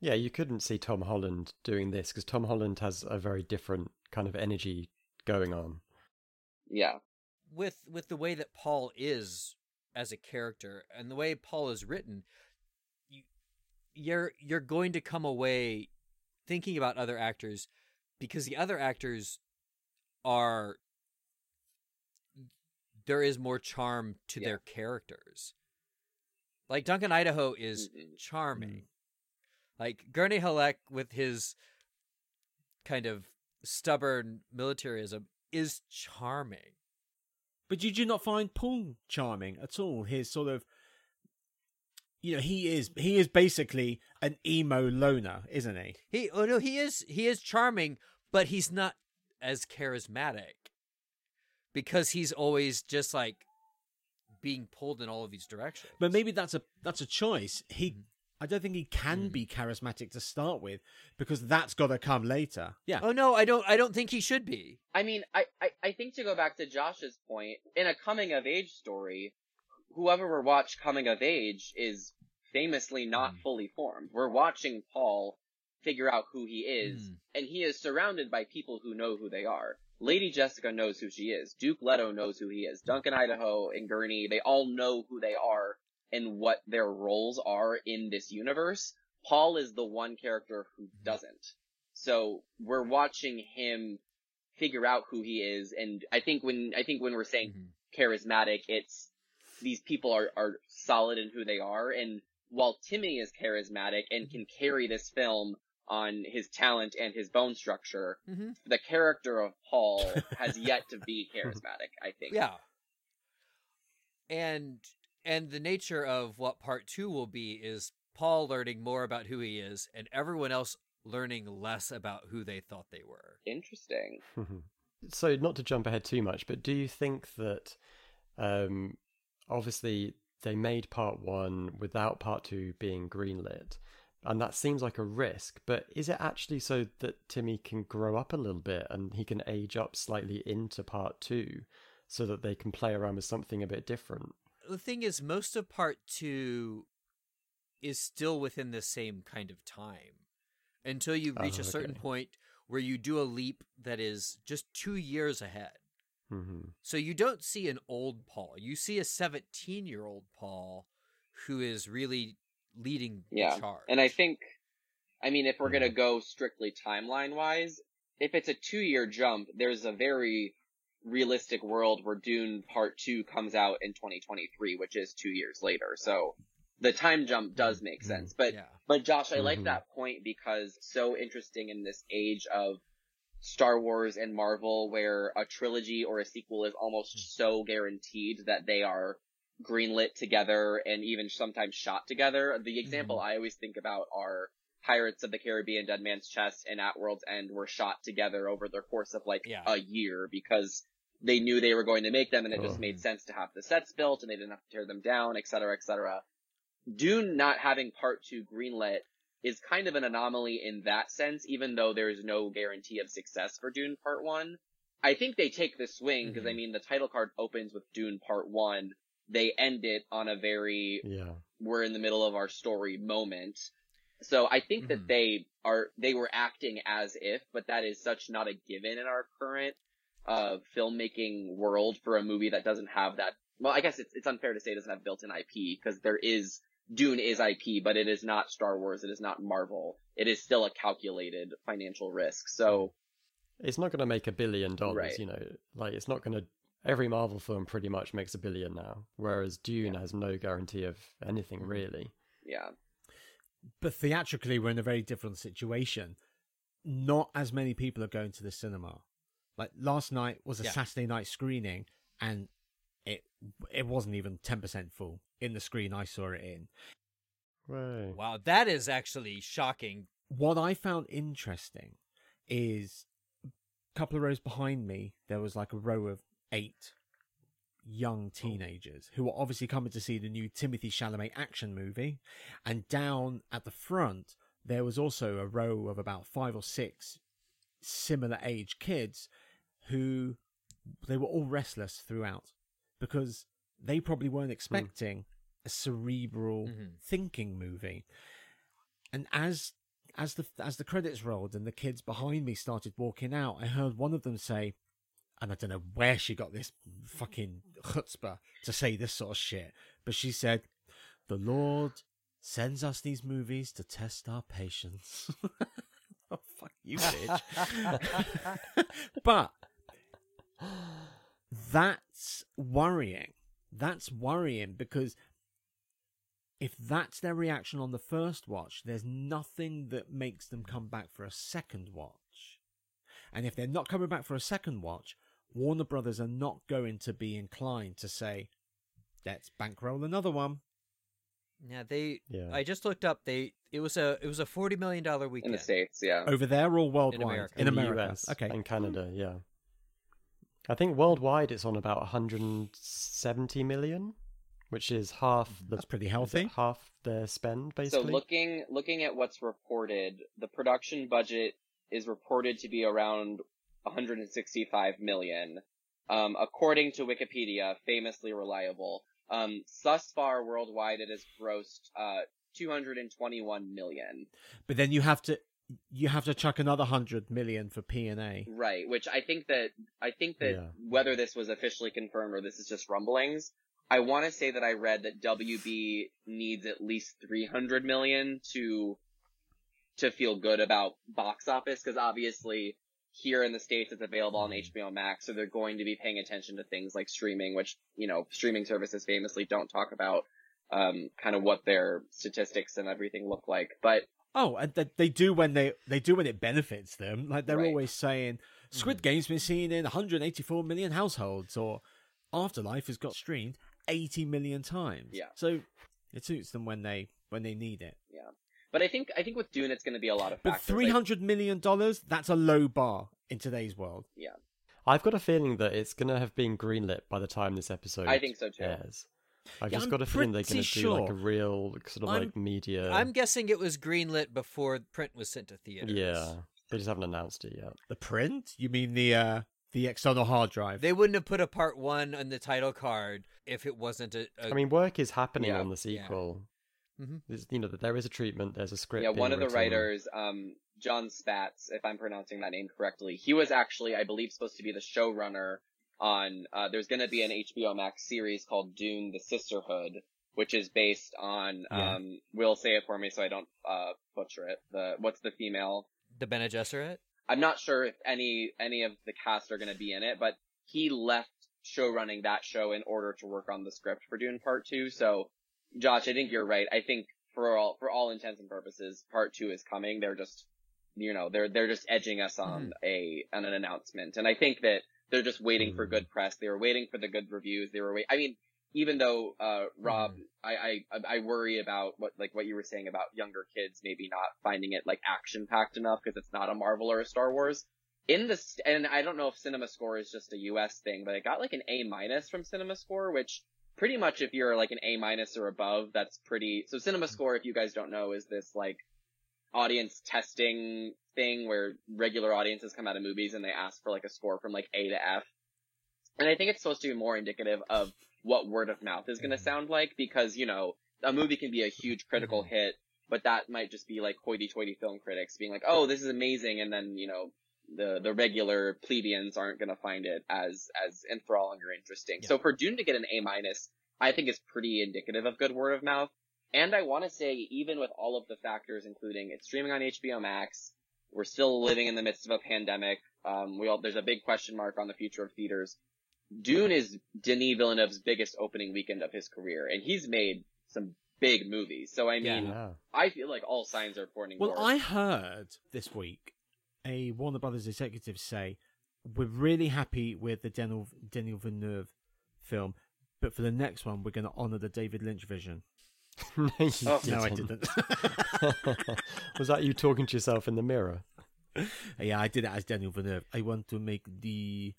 yeah, you couldn't see Tom Holland doing this because Tom Holland has a very different kind of energy going on. yeah. with with the way that Paul is as a character and the way Paul is written, you you're you're going to come away thinking about other actors because the other actors are there is more charm to Yeah. their characters. Like Duncan Idaho is Mhm. charming. Like Gurney Halleck with his kind of stubborn militarism is charming. But did you not find Paul charming at all? His sort of, you know, he is he is basically an emo loner, isn't he? He oh no, he is he is charming, but he's not as charismatic because he's always just like being pulled in all of these directions. But maybe that's a that's a choice. He, Mhm. I don't think he can Mhm. be charismatic to start with because that's got to come later. Yeah, oh no, I don't I don't think he should be. I mean, I, I, I think to go back to Josh's point, in a coming of age story, whoever we're watch coming of age is famously not Mm. fully formed. We're watching Paul figure out who he is, Mm. and he is surrounded by people who know who they are. Lady Jessica knows who she is. Duke Leto knows who he is. Duncan Idaho and Gurney, they all know who they are and what their roles are in this universe. Paul is the one character who doesn't. So we're watching him figure out who he is, and I think when I think when we're saying Mhm. charismatic, it's these people are are solid in who they are, and while Timmy is charismatic and can carry this film on his talent and his bone structure, Mhm. the character of Paul has yet to be charismatic. I think. Yeah. And and the nature of what part 2 will be is Paul learning more about who he is, and everyone else learning less about who they thought they were. Interesting. so, not to jump ahead too much, but do you think that um, obviously they made part one without part two being greenlit? And that seems like a risk, but is it actually so that Timmy can grow up a little bit and he can age up slightly into part two so that they can play around with something a bit different? The thing is, most of part two is still within the same kind of time until you reach Oh, a certain okay. point where you do a leap that is just two years ahead. hmm So you don't see an old Paul. You see a 17 year old Paul who is really leading Yeah. the charge. And I think, I mean, if we're Mhm. gonna go strictly timeline wise, if it's a two year jump, there's a very realistic world where Dune Part 2 comes out in 2023, which is two years later. So the time jump does make Mhm. sense. But, yeah. but Josh, I like Mhm. that point because so interesting in this age of Star Wars and Marvel where a trilogy or a sequel is almost so guaranteed that they are greenlit together and even sometimes shot together. The example I always think about are Pirates of the Caribbean, Dead Man's Chest, and At World's End were shot together over the course of like Yeah. a year because they knew they were going to make them and it just Oh. made sense to have the sets built and they didn't have to tear them down, et cetera, et cetera. Dune not having part two greenlit is kind of an anomaly in that sense, even though there's no guarantee of success for Dune Part 1. I think they take the swing because I Mhm. mean the title card opens with Dune Part 1. They end it on a very Yeah. we're in the middle of our story moment. So I think that Mhm. they are they were acting as if, but that is such not a given in our current uh filmmaking world for a movie that doesn't have that. Well, I guess it's it's unfair to say it doesn't have built-in IP because there is Dune is IP, but it is not Star Wars. It is not Marvel. It is still a calculated financial risk. So It's not going to make a billion dollars, Right. you know. Like it's not going to. Every Marvel film pretty much makes a billion now, whereas Dune has no guarantee of anything mm-hmm. really. yeah, But theatrically, we're in a very different situation. Not as many people are going to the cinema. Like last night was a Yeah. Saturday night screening, and it it wasn't even ten percent full in the screen I saw it in. Right. Wow, that is actually shocking. What I found interesting is a couple of rows behind me, there was like a row of eight young teenagers who were obviously coming to see the new Timothy Chalamet action movie. And down at the front, there was also a row of about five or six similar age kids who they were all restless throughout because they probably weren't expecting a cerebral Mhm. thinking movie. And as as the as the credits rolled and the kids behind me started walking out, I heard one of them say, and I don't know where she got this fucking chutzpah to say this sort of shit, but she said, "The Lord sends us these movies to test our patience." oh fuck you, bitch! but that's worrying. That's worrying because if that's their reaction on the first watch, there's nothing that makes them come back for a second watch. And if they're not coming back for a second watch, Warner Brothers are not going to be inclined to say, let's bankroll another one. Yeah, they. Yeah. I just looked up. They. It was a. It was a forty million dollar weekend in the states, yeah. Over there or worldwide? in America. In the America. US Okay. in Canada, yeah. I think worldwide it's on about 170 million, which is half mm, the That's pretty healthy. half their spend basically. So looking looking at what's reported, the production budget is reported to be around 165 million. Um, according to Wikipedia, famously reliable. Um, thus far worldwide, it has grossed uh 221 million. But then you have to you have to chuck another hundred million for P and A. Right, which I think that I think that Yeah. whether this was officially confirmed or this is just rumblings, I want to say that I read that WB needs at least 300 million to to feel good about box office because obviously here in the states it's available on HBO Max, so they're going to be paying attention to things like streaming, which you know streaming services famously don't talk about um, kind of what their statistics and everything look like, but Oh, and they, they do when they they do when it benefits them. Like they're Right. always saying, Squid Game's been seen in 184 million households, or Afterlife has got streamed 80 million times. Yeah. So it suits them when they when they need it. But I think I think with Dune, it's going to be a lot of But factors. three Like, hundred million dollars, that's a low bar in today's world. Yeah, I've got a feeling that it's going to have been greenlit by the time this episode I think so too. airs. I've Yeah, just I'm got a feeling they're going pretty to do like a real sort of I'm- like media. I'm guessing it was greenlit before print was sent to theaters. yeah, they just haven't announced it yet. The print? You mean the uh the external hard drive? They wouldn't have put a part one on the title card if it wasn't a. a I mean, work is happening Yeah. on the sequel. Mhm. There's, you know, there is a treatment. There's a script. Yeah, one of the writers, um, Jon Spaihts, if I'm pronouncing that name correctly, he was actually, I believe, supposed to be the showrunner on. Uh, there's going to be an HBO Max series called Dune: The Sisterhood, which is based on. Yeah. Um, will say it for me so I don't uh, butcher it. The what's the female? the Bene Gesserit? I'm not sure if any any of the cast are going to be in it, but he left show running that show in order to work on the script for Dune Part Two. So, Josh, I think you're right. I think for all for all intents and purposes, Part Two is coming. They're just, you know, they're they're just edging us on a on an announcement, and I think that they're just waiting for Mhm. good press. They were waiting for the good reviews. They were wait. I mean. Even though, uh, Rob, I, I, I worry about what, like what you were saying about younger kids maybe not finding it like action packed enough because it's not a Marvel or a Star Wars in this, and I don't know if Cinema Score is just a US thing, but it got like an A minus from Cinema Score, which pretty much if you're like an A minus or above, that's pretty. So Cinema hmm. Score, if you guys don't know, is this like audience testing thing where regular audiences come out of movies and they ask for like a score from like A to F. And I think it's supposed to be more indicative of what word of mouth is going to hmm. sound like because, you know, a movie can be a huge critical hmm. hit, but that might just be like hoity-toity film critics being like, oh, this is amazing. And then, you know, the, the regular plebeians aren't going to find it as, as enthralling or interesting. Yeah. So for Dune to get an A minus, I think is pretty indicative of good word of mouth. And I want to say, even with all of the factors, including it's streaming on HBO Max, we're still living in the midst of a pandemic. Um, we all, there's a big question mark on the future of theaters. Dune is Denis Villeneuve's biggest opening weekend of his career, and he's made some big movies. So I mean, Yeah. I feel like all signs are pointing. Well, towards- I heard this week a Warner Brothers executive say, "We're really happy with the Daniel Denis Villeneuve film, but for the next one, we're going to honor the David Lynch vision." no, Oh, No, I didn't. didn't. Was that you talking to yourself in the mirror? yeah, I did it as Daniel Villeneuve. I want to make the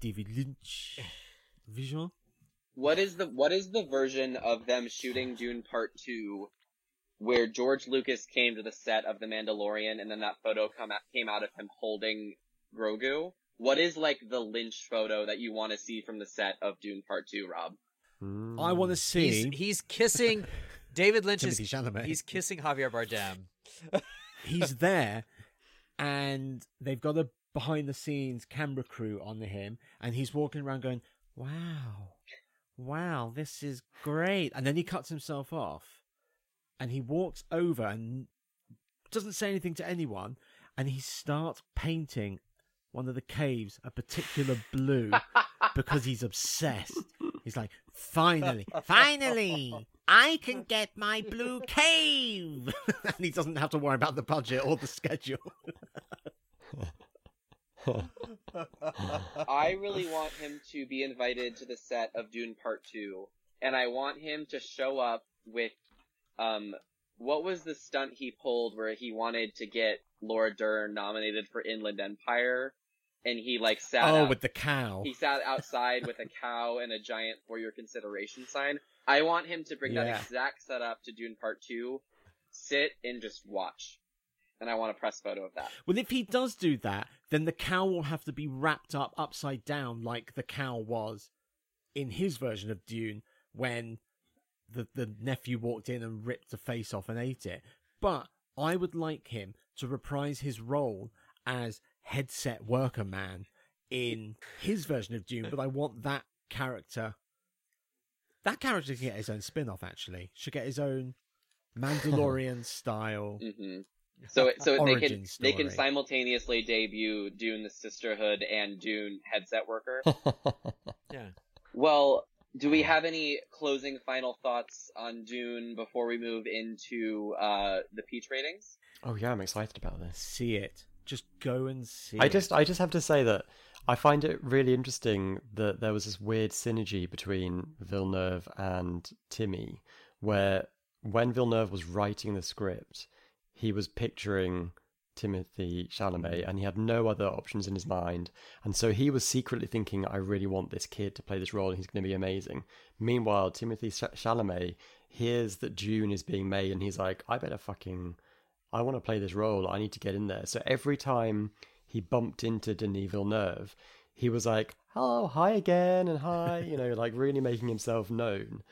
David Lynch vision. What is the what is the version of them shooting Dune Part Two, where George Lucas came to the set of The Mandalorian, and then that photo come out, came out of him holding Grogu? What is like the Lynch photo that you want to see from the set of Dune Part Two, Rob? Hmm. I want to see He's he's kissing David Lynch is Chalamet. he's kissing Javier Bardem. he's there and they've got a behind the scenes camera crew on him and he's walking around going wow wow this is great and then he cuts himself off and he walks over and doesn't say anything to anyone and he starts painting one of the caves a particular blue because he's obsessed. He's like finally finally i can get my blue cave. And he doesn't have to worry about the budget or the schedule. I really want him to be invited to the set of Dune Part Two, and I want him to show up with, um, what was the stunt he pulled where he wanted to get Laura Dern nominated for Inland Empire, and he like sat oh out, with the cow he sat outside with a cow and a giant for your consideration sign. I want him to bring Yeah. that exact setup to Dune Part Two, sit and just watch, and I want a press photo of that. well if he does do that then the cow will have to be wrapped up upside down like the cow was in his version of dune when the, the nephew walked in and ripped the face off and ate it but i would like him to reprise his role as headset worker man in his version of dune but i want that character that character can get his own spin-off actually should get his own mandalorian style hmm So, so they can Origin they can simultaneously debut Dune the Sisterhood and Dune Headset Worker. Yeah. well, do we have any closing final thoughts on Dune before we move into uh, the Peach ratings? oh yeah, I'm excited about this. see it just go and see I it. just I just have to say that I find it really interesting that there was this weird synergy between Villeneuve and Timmy, where when Villeneuve was writing the script, he was picturing Timothy Chalamet mm. and he had no other options in his mind. And so he was secretly thinking, I really want this kid to play this role and he's going to be amazing. Meanwhile, Timothy Chalamet hears that Dune is being made and he's like, I better fucking, I want to play this role. I need to get in there. So every time he bumped into Denis Villeneuve, he was like, hello, hi again, and hi, you know, like really making himself known.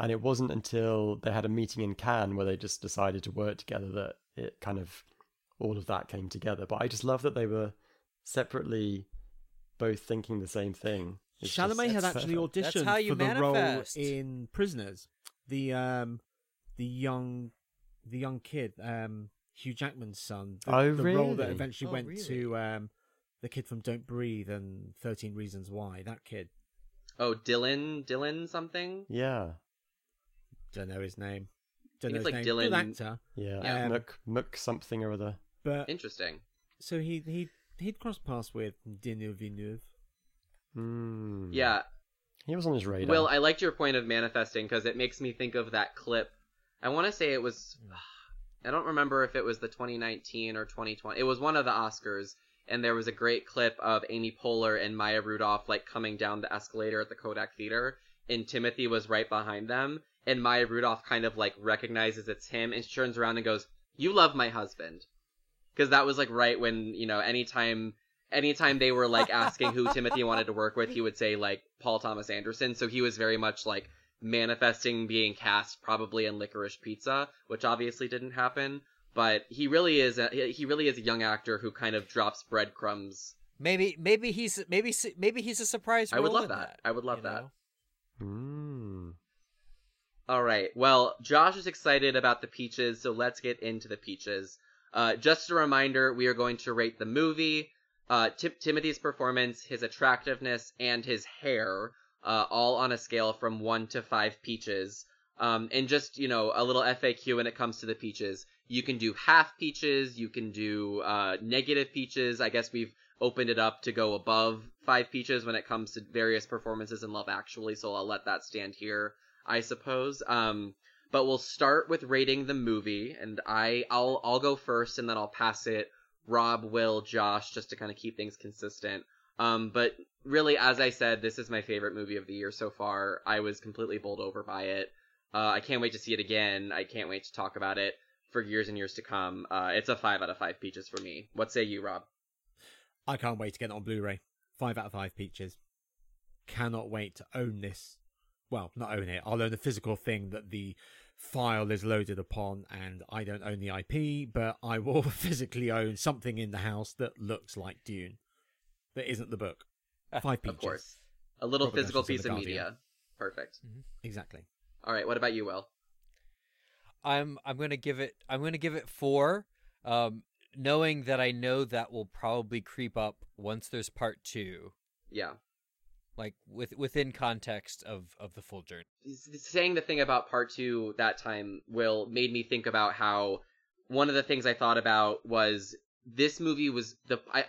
And it wasn't until they had a meeting in Cannes where they just decided to work together that it kind of all of that came together. But I just love that they were separately both thinking the same thing. It's Chalamet just, had actually perfect. auditioned how you for the role in Prisoners. The um, the young, the young kid, um, Hugh Jackman's son. The, Oh, the role that eventually Oh, went really? to um, the kid from Don't Breathe and Thirteen Reasons Why. That kid, Oh, Dylan, Dylan something. Yeah, don't know his name. think Don't know it's his like name. Good Dylan- actor, yeah. Yeah. Mook, Mook something or other. But Interesting. so he he he'd crossed paths with Denis Villeneuve. Hmm. Yeah. He was on his radar. Well, I liked your point of manifesting because it makes me think of that clip. I want to say it was. I don't remember if it was the 2019 or 2020. It was one of the Oscars, and there was a great clip of Amy Poehler and Maya Rudolph like coming down the escalator at the Kodak Theater, and Timothy was right behind them, and Maya Rudolph kind of like recognizes it's him, and she turns around and goes, "You love my husband," because that was like right when you know anytime anytime they were like asking who Timothy wanted to work with, he would say like Paul Thomas Anderson. So he was very much like manifesting being cast probably in Licorice Pizza, which obviously didn't happen. But he really is a, he really is a young actor who kind of drops breadcrumbs. Maybe maybe he's maybe maybe he's a surprise. I would love in that. I would love you that. know? Hmm. All right. Well, Josh is excited about the peaches, so let's get into the peaches. Uh, just a reminder, we are going to rate the movie, uh, Tim- Timothy's performance, his attractiveness, and his hair, uh, all on a scale from one to five peaches. Um, and just you know, a little FAQ when it comes to the peaches. You can do half peaches. You can do uh, negative peaches. I guess we've opened it up to go above five peaches when it comes to various performances in Love Actually. So I'll let that stand here. I suppose. Um, but we'll start with rating the movie, and I I'll I'll go first, and then I'll pass it Rob, Will, Josh, just to kind of keep things consistent. Um, but really, as I said, this is my favorite movie of the year so far. I was completely bowled over by it. Uh, I can't wait to see it again. I can't wait to talk about it for years and years to come. Uh, it's a five out of five peaches for me. What say you, Rob? I can't wait to get it on Blu-ray. Five out of five peaches. Cannot wait to own this. Well, not own it. I'll own the physical thing that the file is loaded upon, and I don't own the IP, but I will physically own something in the house that looks like Dune, that isn't the book. Five peaches. Of course, a little Robert physical Ashton's piece of Guardian. media. Perfect. Exactly. All right. What about you, Will? I'm I'm gonna give it I'm gonna give it four, um, knowing that I know that will probably creep up once there's part two, Yeah. Like with within context of of the full journey. saying the thing about part two that time will made me think about how one of the things I thought about was this movie was the I,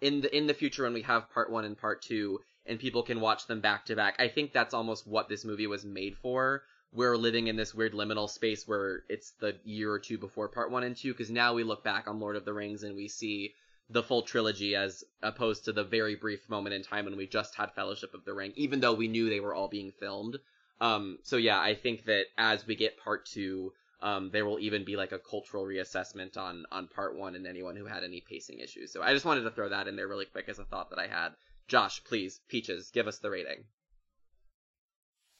in the in the future when we have part one and part two and people can watch them back to back. I think that's almost what this movie was made for. We're living in this weird liminal space where it's the year or two before part one and two because now we look back on Lord of the Rings and we see the full trilogy as opposed to the very brief moment in time when we just had Fellowship of the Ring, even though we knew they were all being filmed. Um, so yeah, I think that as we get part two, um, there will even be like a cultural reassessment on on part one and anyone who had any pacing issues. So I just wanted to throw that in there really quick as a thought that I had. Josh, please, Peaches, give us the rating.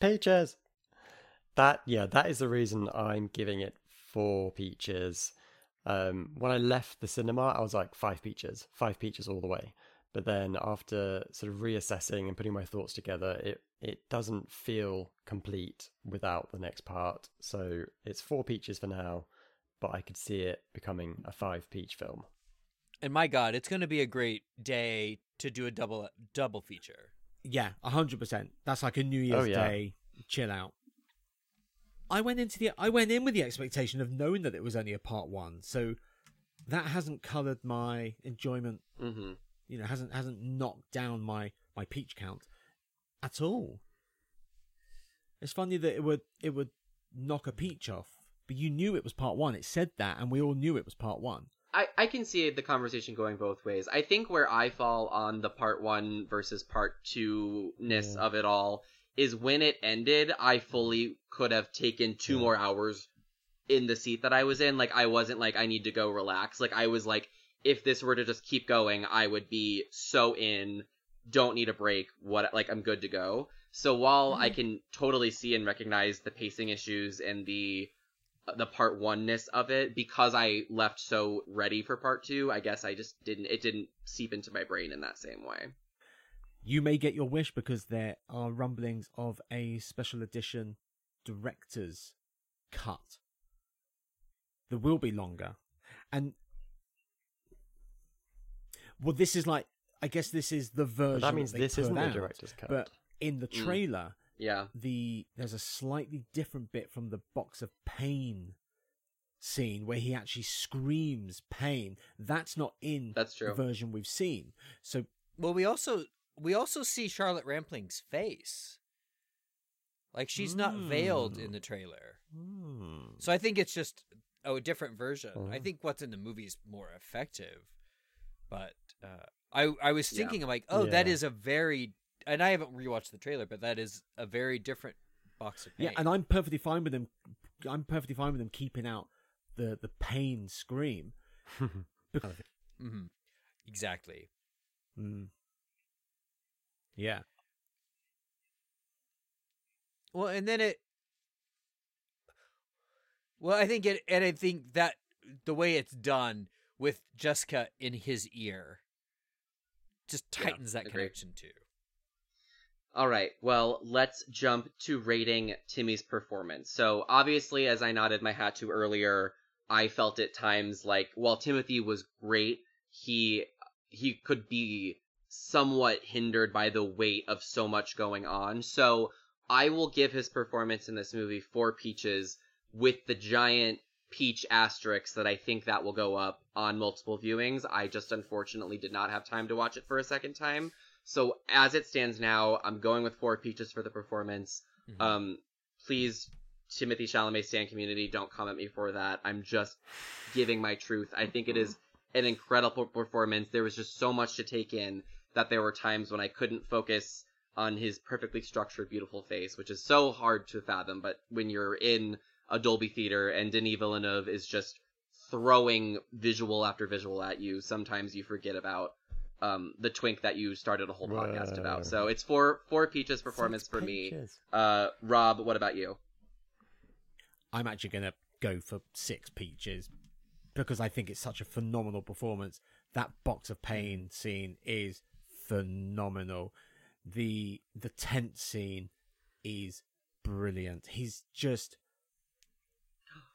Peaches. That yeah, that is the reason I'm giving it four peaches. Um, when I left the cinema, I was like five peaches, five peaches all the way. But then after sort of reassessing and putting my thoughts together, it it doesn't feel complete without the next part. So it's four peaches for now, but I could see it becoming a five peach film. And my God, it's gonna be a great day to do a double double feature. Yeah, hundred percent. That's like a New Year's Oh, yeah. Day chill out. I went into the I went in with the expectation of knowing that it was only a part one, so that hasn't coloured my enjoyment. Mm-hmm. You know, hasn't hasn't knocked down my my peach count at all. It's funny that it would it would knock a peach off but you knew it was part one. It said that, and we all knew it was part one. I, I can see the conversation going both ways. I think where I fall on the part one versus part two ness Yeah. of it all is when it ended, I fully could have taken two more hours in the seat that I was in. Like I wasn't like I need to go relax. Like I was like, if this were to just keep going, I would be so in, don't need a break, what like I'm good to go. So while I mm-hmm. can totally see and recognize the pacing issues and the the part one ness of it because I left so ready for part two. I guess I just didn't. It didn't seep into my brain in that same way. You may get your wish because there are rumblings of a special edition director's cut. There will be longer. And well this is like I guess this is the version But that means they this put isn't the director's cut. But in the Mm. trailer, Yeah, the there's a slightly different bit from the box of pain scene where he actually screams pain. That's not in that's the true. version we've seen. So Well, we also we also see Charlotte Rampling's face. Like she's not veiled in Mm. the trailer. hmm. So I think it's just oh, a different version. I Oh. think what's in the movie is more effective. But uh, I I was Yeah. thinking I'm like, oh, that Yeah. is a very and I haven't rewatched the trailer, but that is a very different box of pain. Yeah, and I'm perfectly fine with them. I'm perfectly fine with them keeping out the the pain scream. Because hmm Exactly. mm. Yeah, Well, and then it. Well, I think it, and I think that the way it's done with Jessica in his ear just Yeah, tightens that agree. connection too. All right. Well, let's jump to rating Timmy's performance. So obviously, as I nodded my hat to earlier, I felt at times like while Timothy was great, he he could be somewhat hindered by the weight of so much going on. So I will give his performance in this movie four peaches with the giant peach asterisk that I think that will go up on multiple viewings. I just unfortunately did not have time to watch it for a second time. So as it stands now, I'm going with four peaches for the performance. Mhm. Um, please, Timothy Chalamet stan community, don't come at me for that. I'm just giving my truth. I think it is an incredible performance. There was just so much to take in that there were times when I couldn't focus on his perfectly structured, beautiful face, which is so hard to fathom. But when you're in a Dolby theater and Denis Villeneuve is just throwing visual after visual at you, sometimes you forget about um, the twink that you started a whole podcast Whoa. about. So it's four four peaches performance Six for me. Uh, Rob, what about you? I'm actually gonna go for six peaches because I think it's such a phenomenal performance. That box of pain scene is phenomenal. The the tent scene is brilliant. He's just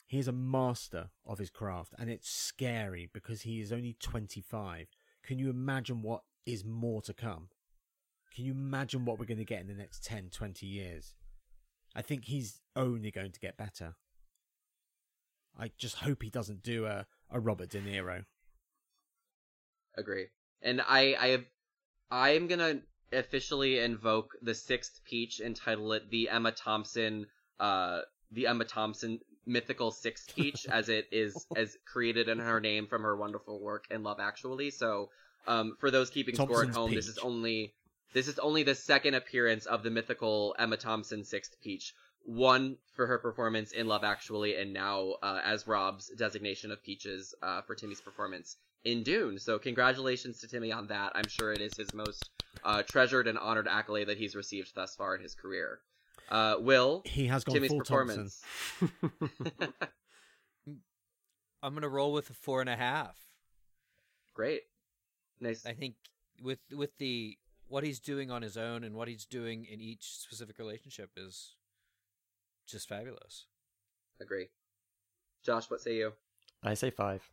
he's a master of his craft and it's scary because he is only 25. Can you imagine what is more to come? Can you imagine what we're going to get in the next 10, 20 years? I think he's only going to get better. I just hope he doesn't do a, a Robert De Niro. Agree. And I, I have, I am gonna officially invoke the sixth peach and title it the Emma Thompson, uh, the Emma Thompson mythical sixth peach, as it is as created in her name from her wonderful work in Love Actually. So, um, for those keeping score at Thompson's home, this is only this is only the second appearance of the mythical Emma Thompson sixth peach. One for her performance in Love Actually, and now uh, as Rob's designation of peaches uh, for Timmy's performance in Dune. So congratulations to Timmy on that. I'm sure it is his most uh, treasured and honored accolade that he's received thus far in his career. Uh, Will He has gone Timmy's full Thompson. performance? I'm gonna roll with a four and a half. Great, nice. I think with with the what he's doing on his own and what he's doing in each specific relationship is just fabulous. Agree. Josh, what say you? I say five.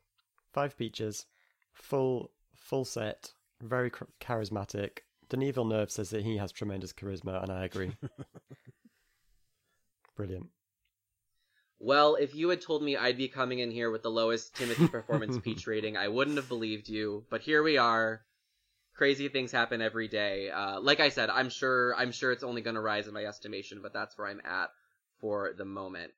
Five peaches, full full set, very ch- charismatic. Denis Villeneuve says that he has tremendous charisma, and I agree. Brilliant. Well, if you had told me I'd be coming in here with the lowest Timothy performance peach rating, I wouldn't have believed you. But here we are. Crazy things happen every day. Uh, like I said, I'm sure I'm sure it's only going to rise in my estimation, but that's where I'm at for the moment.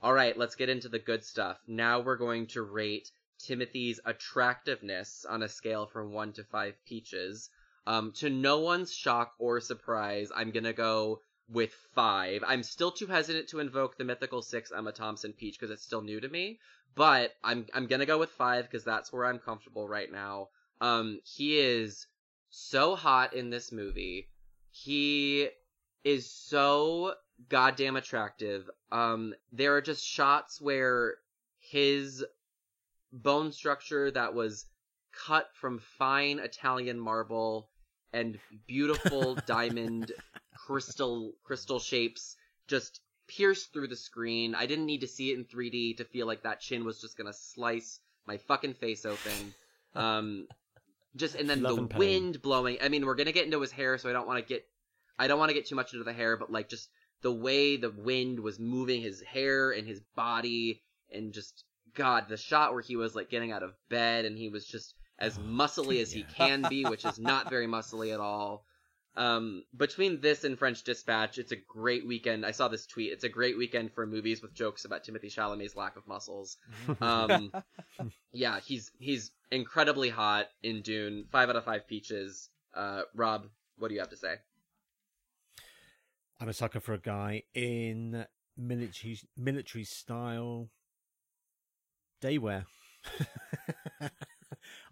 All right, let's get into the good stuff. Now we're going to rate Timothy's attractiveness on a scale from one to five peaches. Um, to no one's shock or surprise, I'm gonna go with five. I'm still too hesitant to invoke the mythical six Emma Thompson peach because it's still new to me. But I'm I'm gonna go with five because that's where I'm comfortable right now. Um, he is so hot in this movie. He is so goddamn attractive. Um, there are just shots where his bone structure that was cut from fine Italian marble and beautiful diamond crystal crystal shapes just pierced through the screen. I didn't need to see it in 3D to feel like that chin was just gonna slice my fucking face open. Um, just and then Love the and wind blowing. I mean, we're gonna get into his hair, so I don't want to get I don't want to get too much into the hair, but like just the way the wind was moving his hair and his body, and just God, the shot where he was like getting out of bed and he was just as muscly as he can be, which is not very muscly at all. Um, between this and French Dispatch, it's a great weekend. I saw this tweet. It's a great weekend for movies with jokes about Timothy Chalamet's lack of muscles. Um, yeah, he's he's incredibly hot in Dune. Five out of five peaches. Uh, Rob, what do you have to say? I'm a sucker for a guy in military military style daywear.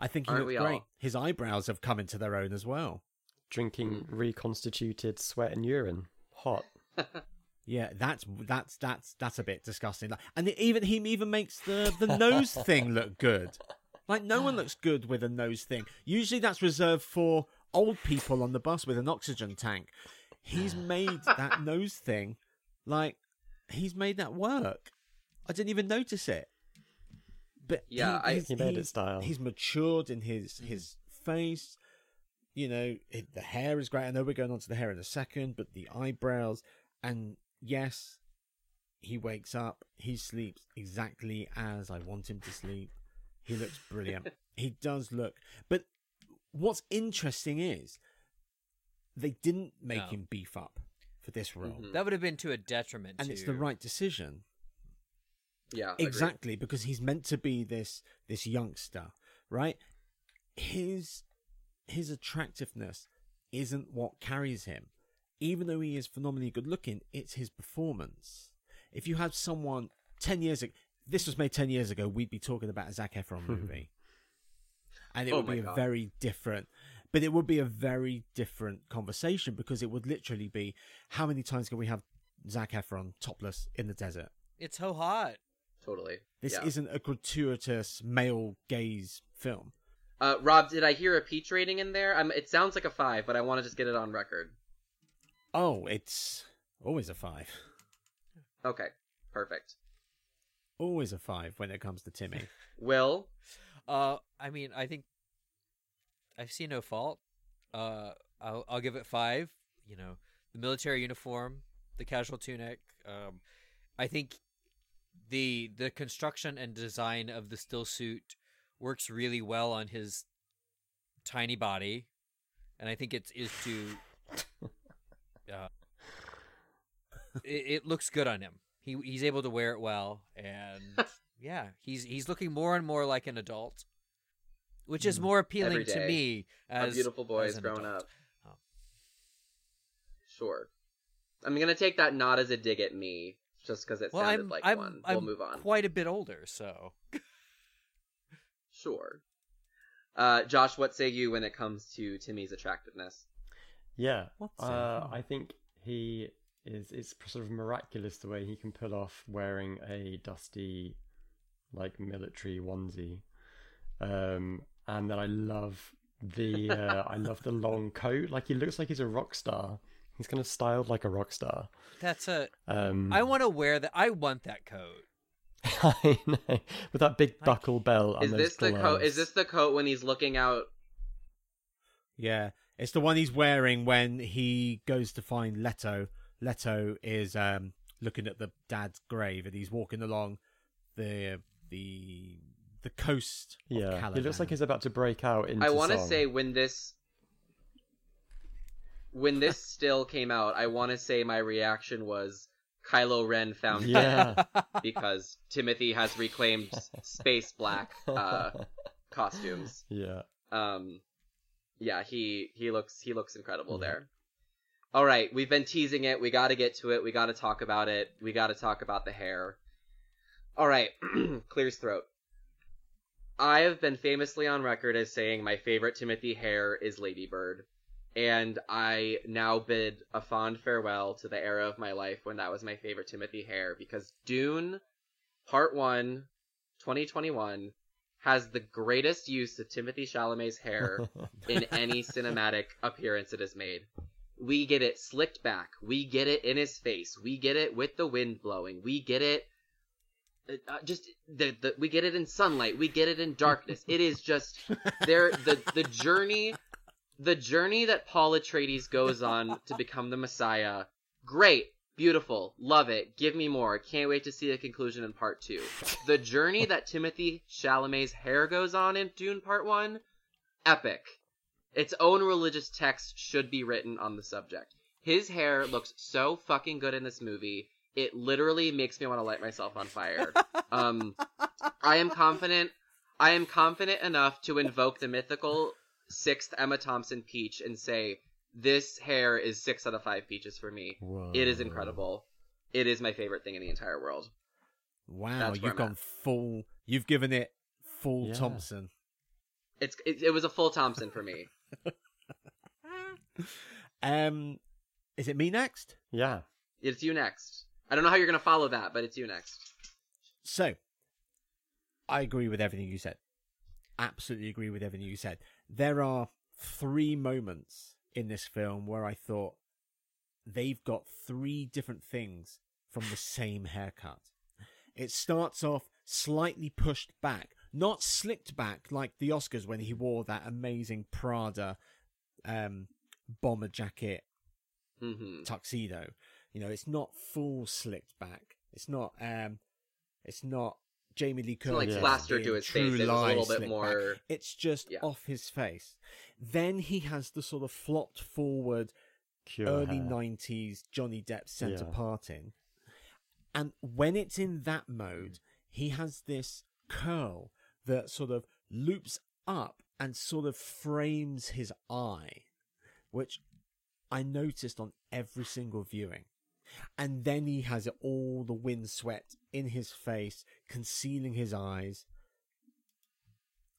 I think he Aren't looks great. all? His eyebrows have come into their own as well. Drinking reconstituted sweat and urine. Hot. Yeah, that's that's that's that's a bit disgusting. And it even he even makes the the nose thing look good. Like no one looks good with a nose thing. Usually that's reserved for old people on the bus with an oxygen tank. He's made that nose thing like he's made that work. I didn't even notice it. But Yeah, I- he's- He made it style. He's matured in his his face. You know, it, the hair is great. I know we're going on to the hair in a second, but the eyebrows and yes, he wakes up. He sleeps exactly as I want him to sleep. He looks brilliant. he does look. But what's interesting is they didn't make No. him beef up for this role, Mhm. That would have been to a detriment. and to... it's the right decision. Yeah, agreed. exactly because he's meant to be this this youngster right? His his attractiveness isn't what carries him. Even though he is phenomenally good looking it's his performance. If you had someone 10 years ago this was made 10 years ago we'd be talking about a Zac Efron movie. And it Oh would my be a very different but it would be a very different conversation because it would literally be how many times can we have Zac Efron topless in the desert? It's so hot. Totally. this yeah. isn't a gratuitous male gaze film. Uh, Rob, did I hear a peach rating in there? Um, it sounds like a five, but I want to just get it on record. Oh, it's always a five. Okay, perfect. Always a five when it comes to Timmy. Will, Uh, I mean, I think I see no fault. Uh, I'll I'll give it five. You know, the military uniform, the casual tunic. Um, I think the the construction and design of the still suit works really well on his tiny body, and I think it is to. Uh, it, it looks good on him. He he's able to wear it well, and yeah, he's he's looking more and more like an adult, which is Mm. more appealing to me a as beautiful boy is grown adult. up. Oh. Sure. I'm gonna take that not as a dig at me, just because it Well, sounded I'm like I'm one. I'm we'll move on. quite a bit older, so Sure. Uh, Josh, what say you when it comes to Timmy's attractiveness? Yeah. What's uh. I think he is. It's sort of miraculous the way he can pull off wearing a dusty, like military onesie, um, and then I love the uh, I love the long coat. Like he looks like he's a rock star. He's kind of styled like a rock star. that's a. Um, I want to wear that. I want that coat. I know with that big buckle belt. Is and this those the coat? Is this the coat when he's looking out? Yeah, it's the one he's wearing when he goes to find Leto. Leto is um, looking at the dad's grave, and he's walking along the the the coast. Of Yeah, he looks like he's about to break out into I want to say when this when this still came out, I want to say my reaction was Kylo Ren found Yeah. because Timothy has reclaimed space black uh, costumes. yeah. Um, yeah, he he looks he looks incredible there. All right, we've been teasing it. We got to get to it. We got to talk about it. We got to talk about the hair. All right, clears throat. I have been famously on record as saying my favorite Timothy hair is Ladybird, and I now bid a fond farewell to the era of my life when that was my favorite Timothy hair because Dune, Part One, 2021, has the greatest use of Timothy Chalamet's hair in any cinematic appearance it has made. We get it slicked back. We get it in his face. We get it with the wind blowing. We get it uh, just the, the we get it in sunlight. We get it in darkness. It is just there the the journey the journey that Paul Atreides goes on to become the Messiah. Great, beautiful, love it. Give me more. Can't wait to see the conclusion in part 2. The journey that Timothy Chalamet's hair goes on in Dune Part 1, epic. Its own religious text should be written on the subject. His hair looks so fucking good in this movie. It literally makes me want to light myself on fire. Um, I am confident. I am confident enough to invoke the mythical sixth Emma Thompson peach and say this hair is six out of five peaches for me. It is incredible. It is my favorite thing in the entire world. Wow, you've I'm gone at. full. You've given it full Yeah. Thompson. It's it, it was a full Thompson for me. Um, is it me next? Yeah. It's you next. I don't know how you're gonna follow that, but it's you next. So, I agree with everything you said. Absolutely agree with everything you said. There are three moments in this film where I thought they've got three different things from the same haircut. It starts off slightly pushed back, not slicked back like the Oscars when he wore that amazing Prada um, bomber jacket hmm tuxedo. You know, it's not full slicked back. It's not um it's not Jamie Lee It's not like Curtis. plastered to his face. True It a Lies little bit more- back. It's just Yeah. off his face. Then he has the sort of flopped forward Cure early hair. 90s Johnny Depp centre Yeah. parting. And when it's in that mode, mm. he has this curl that sort of loops up and sort of frames his eye, which I noticed on every single viewing. And then he has it all the wind sweat in his face, concealing his eyes.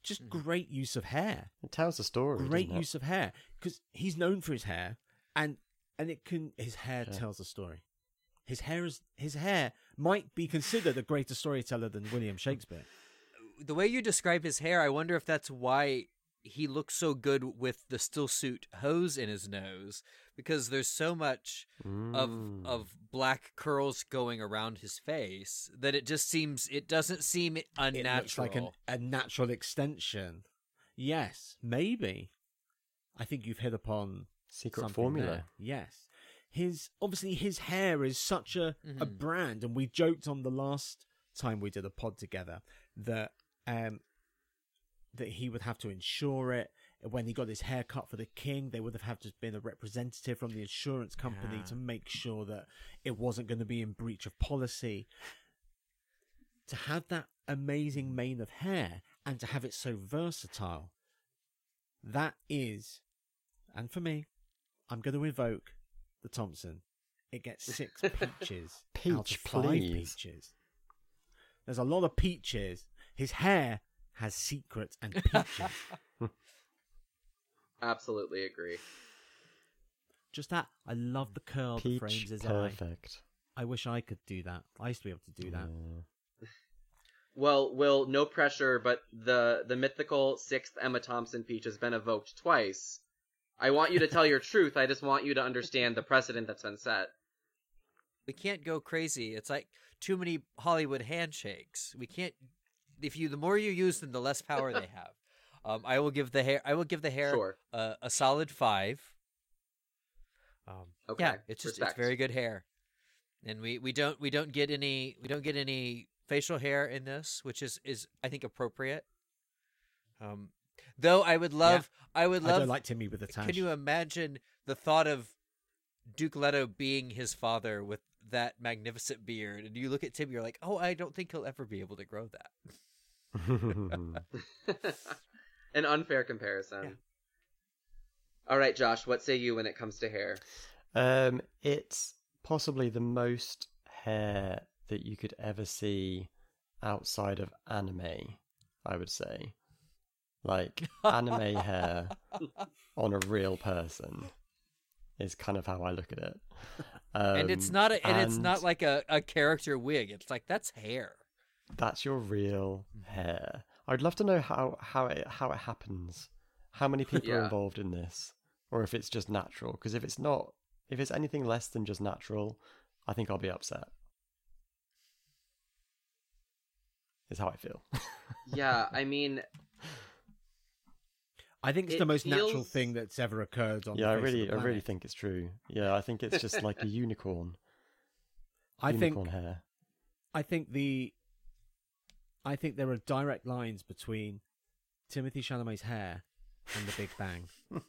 Just Hmm. great use of hair It tells a story. great doesn't it? use of hair because he's known for his hair and and it can his hair Yeah. tells a story his hair is his hair might be considered a greater storyteller than william shakespeare the way you describe his hair, I wonder if that's why he looks so good with the still suit hose in his nose because there's so much of Mm. of black curls going around his face that it just seems it doesn't seem unnatural. it looks like an, a natural extension yes maybe i think you've hit upon secret formula. there. yes his obviously his hair is such a a Mhm. brand and we joked on the last time we did a pod together that um that he would have to insure it. When he got his hair cut for the king they would have had to been a representative from the insurance company Yeah. to make sure that it wasn't going to be in breach of policy. To have that amazing mane of hair and to have it so versatile that is and for me i'm going to invoke the thompson. It gets six peaches out of Peach, five please. peaches. There's a lot of peaches. His hair has secrets and peaches Absolutely agree. just that i love the curl that frames his eye perfect. i wish i could do that i used to be able to do that Yeah. Well, Will, no pressure, but the the mythical sixth Emma Thompson peach has been evoked twice. I want you to tell your truth. I just want you to understand the precedent that's been set. we can't go crazy. It's like too many Hollywood handshakes. We can't. If you, the more you use them, the less power they have. Um, I will give the hair. I will give the hair Sure. a, a solid five. Um, Okay, Yeah, it's just respect. it's very good hair, and we, we don't we don't get any we don't get any facial hair in this, which is is I think appropriate. Um, though I would love I would i love. don't like timmy with the tash can you imagine the thought of Duke Leto being his father with that magnificent beard, and you look at Tim, you're like, oh, I don't think he'll ever be able to grow that. An unfair comparison. Yeah. All right, Josh, what say you when it comes to hair? um, it's possibly the most hair that you could ever see outside of anime. I would say, like anime hair on a real person is kind of how I look at it. Um, and it's not a, and, it's not like a, a character wig. It's like that's hair. That's your real mm. hair. I'd love to know how how it how it happens. How many people are involved in this, or if it's just natural? Because if it's not, if it's anything less than just natural, I think I'll be upset. Is how I feel. yeah, I mean, I think it's It the most natural thing that's ever occurred on. yeah, I the face really, the I really think it's true. Yeah, I think it's just like a unicorn. I think unicorn hair. I think the I think there are direct lines between Timothy Chalamet's hair and the Big Bang.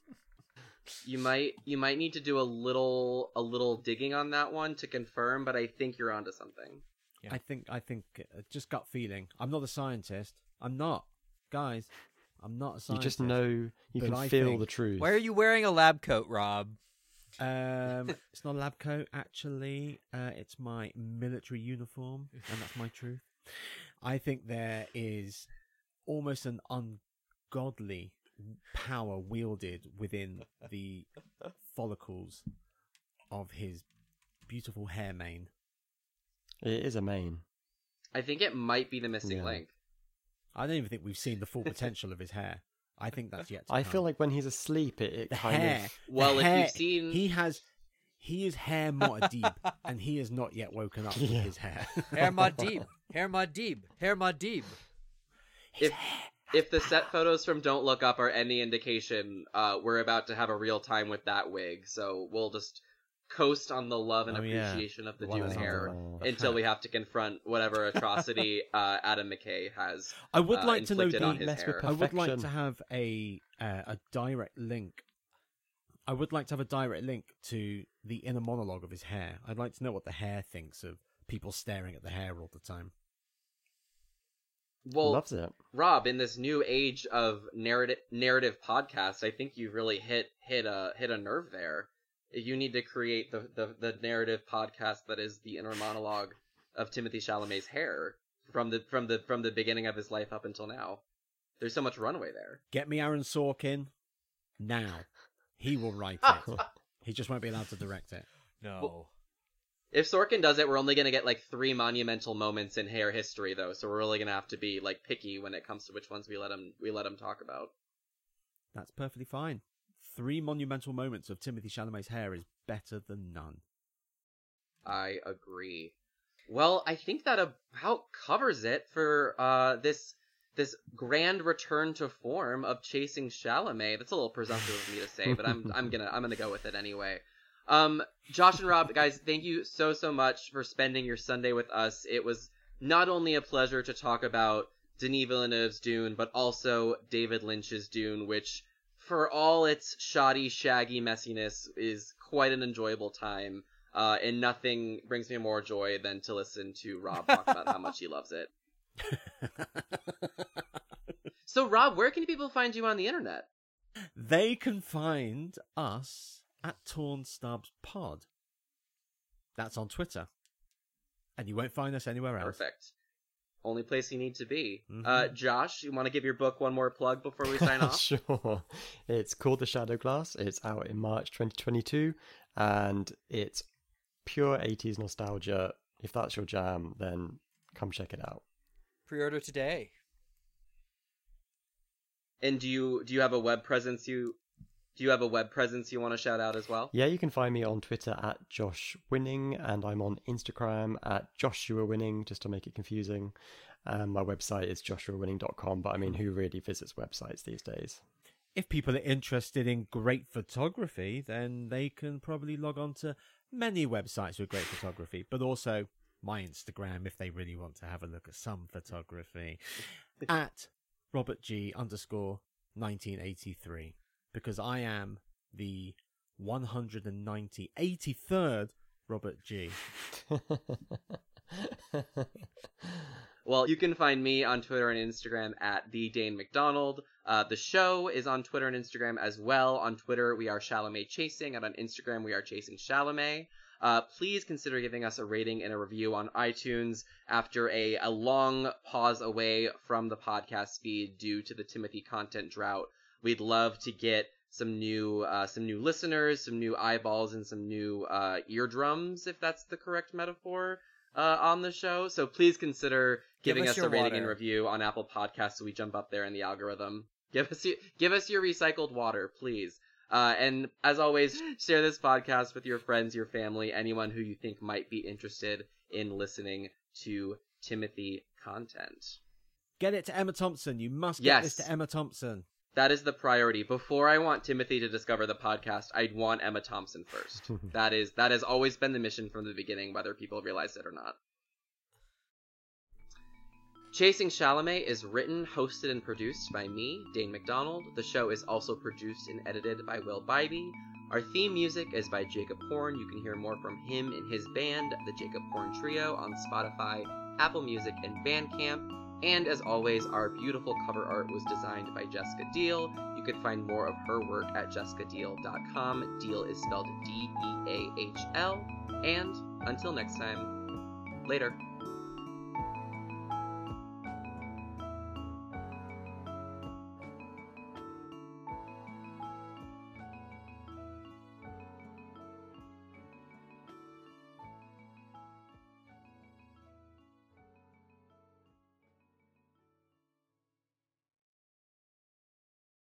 you might you might need to do a little a little digging on that one to confirm, but I think you're onto something. Yeah. I think I think uh, just gut feeling. I'm not a scientist. I'm not, guys. I'm not a scientist. You just know you can I feel think- the truth. Why are you wearing a lab coat, Rob? Um, it's not a lab coat. Actually, uh, it's my military uniform, and that's my truth. I think there is almost an ungodly power wielded within the follicles of his beautiful hair mane. It is a mane. I think it might be the missing Yeah. link. I don't even think we've seen the full potential of his hair. I think that's yet. To I come. feel like when he's asleep, it, it the kind hair. of the Well, if you've seen- he has, he is hair Muad'Dib, and he has not yet woken up with Yeah. his hair. Hair Madib. Hair Madib. Hair Madib. If if the set photos from Don't Look Up are any indication, uh, we're about to have a real time with that wig. So we'll just coast on the love and Oh, yeah. appreciation of the One Dune hair until we have to confront whatever atrocity uh, Adam McKay has. I would uh, like to know inflicted on the. his mess with hair. I would like to have a uh, a direct link. I would like to have a direct link to the inner monologue of his hair. I'd like to know what the hair thinks of people staring at the hair all the time. Well, loves it. Rob, in this new age of narrative narrative podcast, I think you've really hit hit a hit a nerve there. You need to create the, the, the narrative podcast that is the inner monologue of Timothy Chalamet's hair from the from the from the beginning of his life up until now. There's so much runway there. Get me Aaron Sorkin now. He will write it. He just won't be allowed to direct it. No. If Sorkin does it, we're only gonna get like three monumental moments in hair history, though. So we're really gonna have to be like picky when it comes to which ones we let him we let him talk about. That's perfectly fine. Three monumental moments of Timothy Chalamet's hair is better than none. I agree. Well, I think that about covers it for uh, this this grand return to form of chasing Chalamet. That's a little presumptive of me to say, but I'm I'm gonna I'm gonna go with it anyway. Um, Josh and Rob, guys, thank you so so much for spending your Sunday with us. It was not only a pleasure to talk about Denis Villeneuve's Dune, but also David Lynch's Dune, which, for all its shoddy, shaggy messiness, is quite an enjoyable time. Uh, and nothing brings me more joy than to listen to Rob talk about how much he loves it. So, Rob, where can people find you on the internet? they can find us at Torn Stubs Pod. That's on Twitter. And you won't find us anywhere else. Perfect. Only place you need to be. Mhm. Uh, Josh, you want to give your book one more plug before we sign off? sure. It's called The Shadow Glass. It's out in March 2022, and it's pure 80s nostalgia. If that's your jam, then come check it out. Pre-order today. And do you do you have a web presence you do you have a web presence you want to shout out as well? Yeah, you can find me on Twitter at Josh Winning, and I'm on Instagram at Joshua Winning, just to make it confusing. Um, my website is joshuawinning.com, but I mean, who really visits websites these days? If people are interested in great photography, then they can probably log on to many websites with great photography, but also my Instagram if they really want to have a look at some photography at Robert G underscore 1983 because I am the 190 83rd Robert G. Well, you can find me on Twitter and Instagram at the Dane McDonald. Uh, the show is on Twitter and Instagram as well. On Twitter, we are Chalamet Chasing, and on Instagram, we are Chasing Chalamet. Uh, please consider giving us a rating and a review on iTunes after a, a long pause away from the podcast feed due to the Timothy content drought. We'd love to get some new uh, some new listeners, some new eyeballs, and some new uh, eardrums, if that's the correct metaphor, uh, on the show. So please consider Give giving us us, a rating water. and review on Apple Podcasts so we jump up there in the algorithm. Give us your, give us your recycled water, please. Uh, and as always, share this podcast with your friends, your family, anyone who you think might be interested in listening to Timothy content. Get it to Emma Thompson. You must get this to Emma Thompson. That is the priority. Before I want Timothy to discover the podcast, I'd want Emma Thompson first. that is that has always been the mission from the beginning, whether people realize it or not. Chasing Chalamet is written, hosted, and produced by me, Dane McDonald. The show is also produced and edited by Will Bybee. Our theme music is by Jacob Horn. You can hear more from him and his band, the Jacob Horn Trio, on Spotify, Apple Music, and Bandcamp. And as always, our beautiful cover art was designed by Jessica Deahl. You can find more of her work at jessicadeahl.com. Deahl is spelled D E A H L. And until next time, later.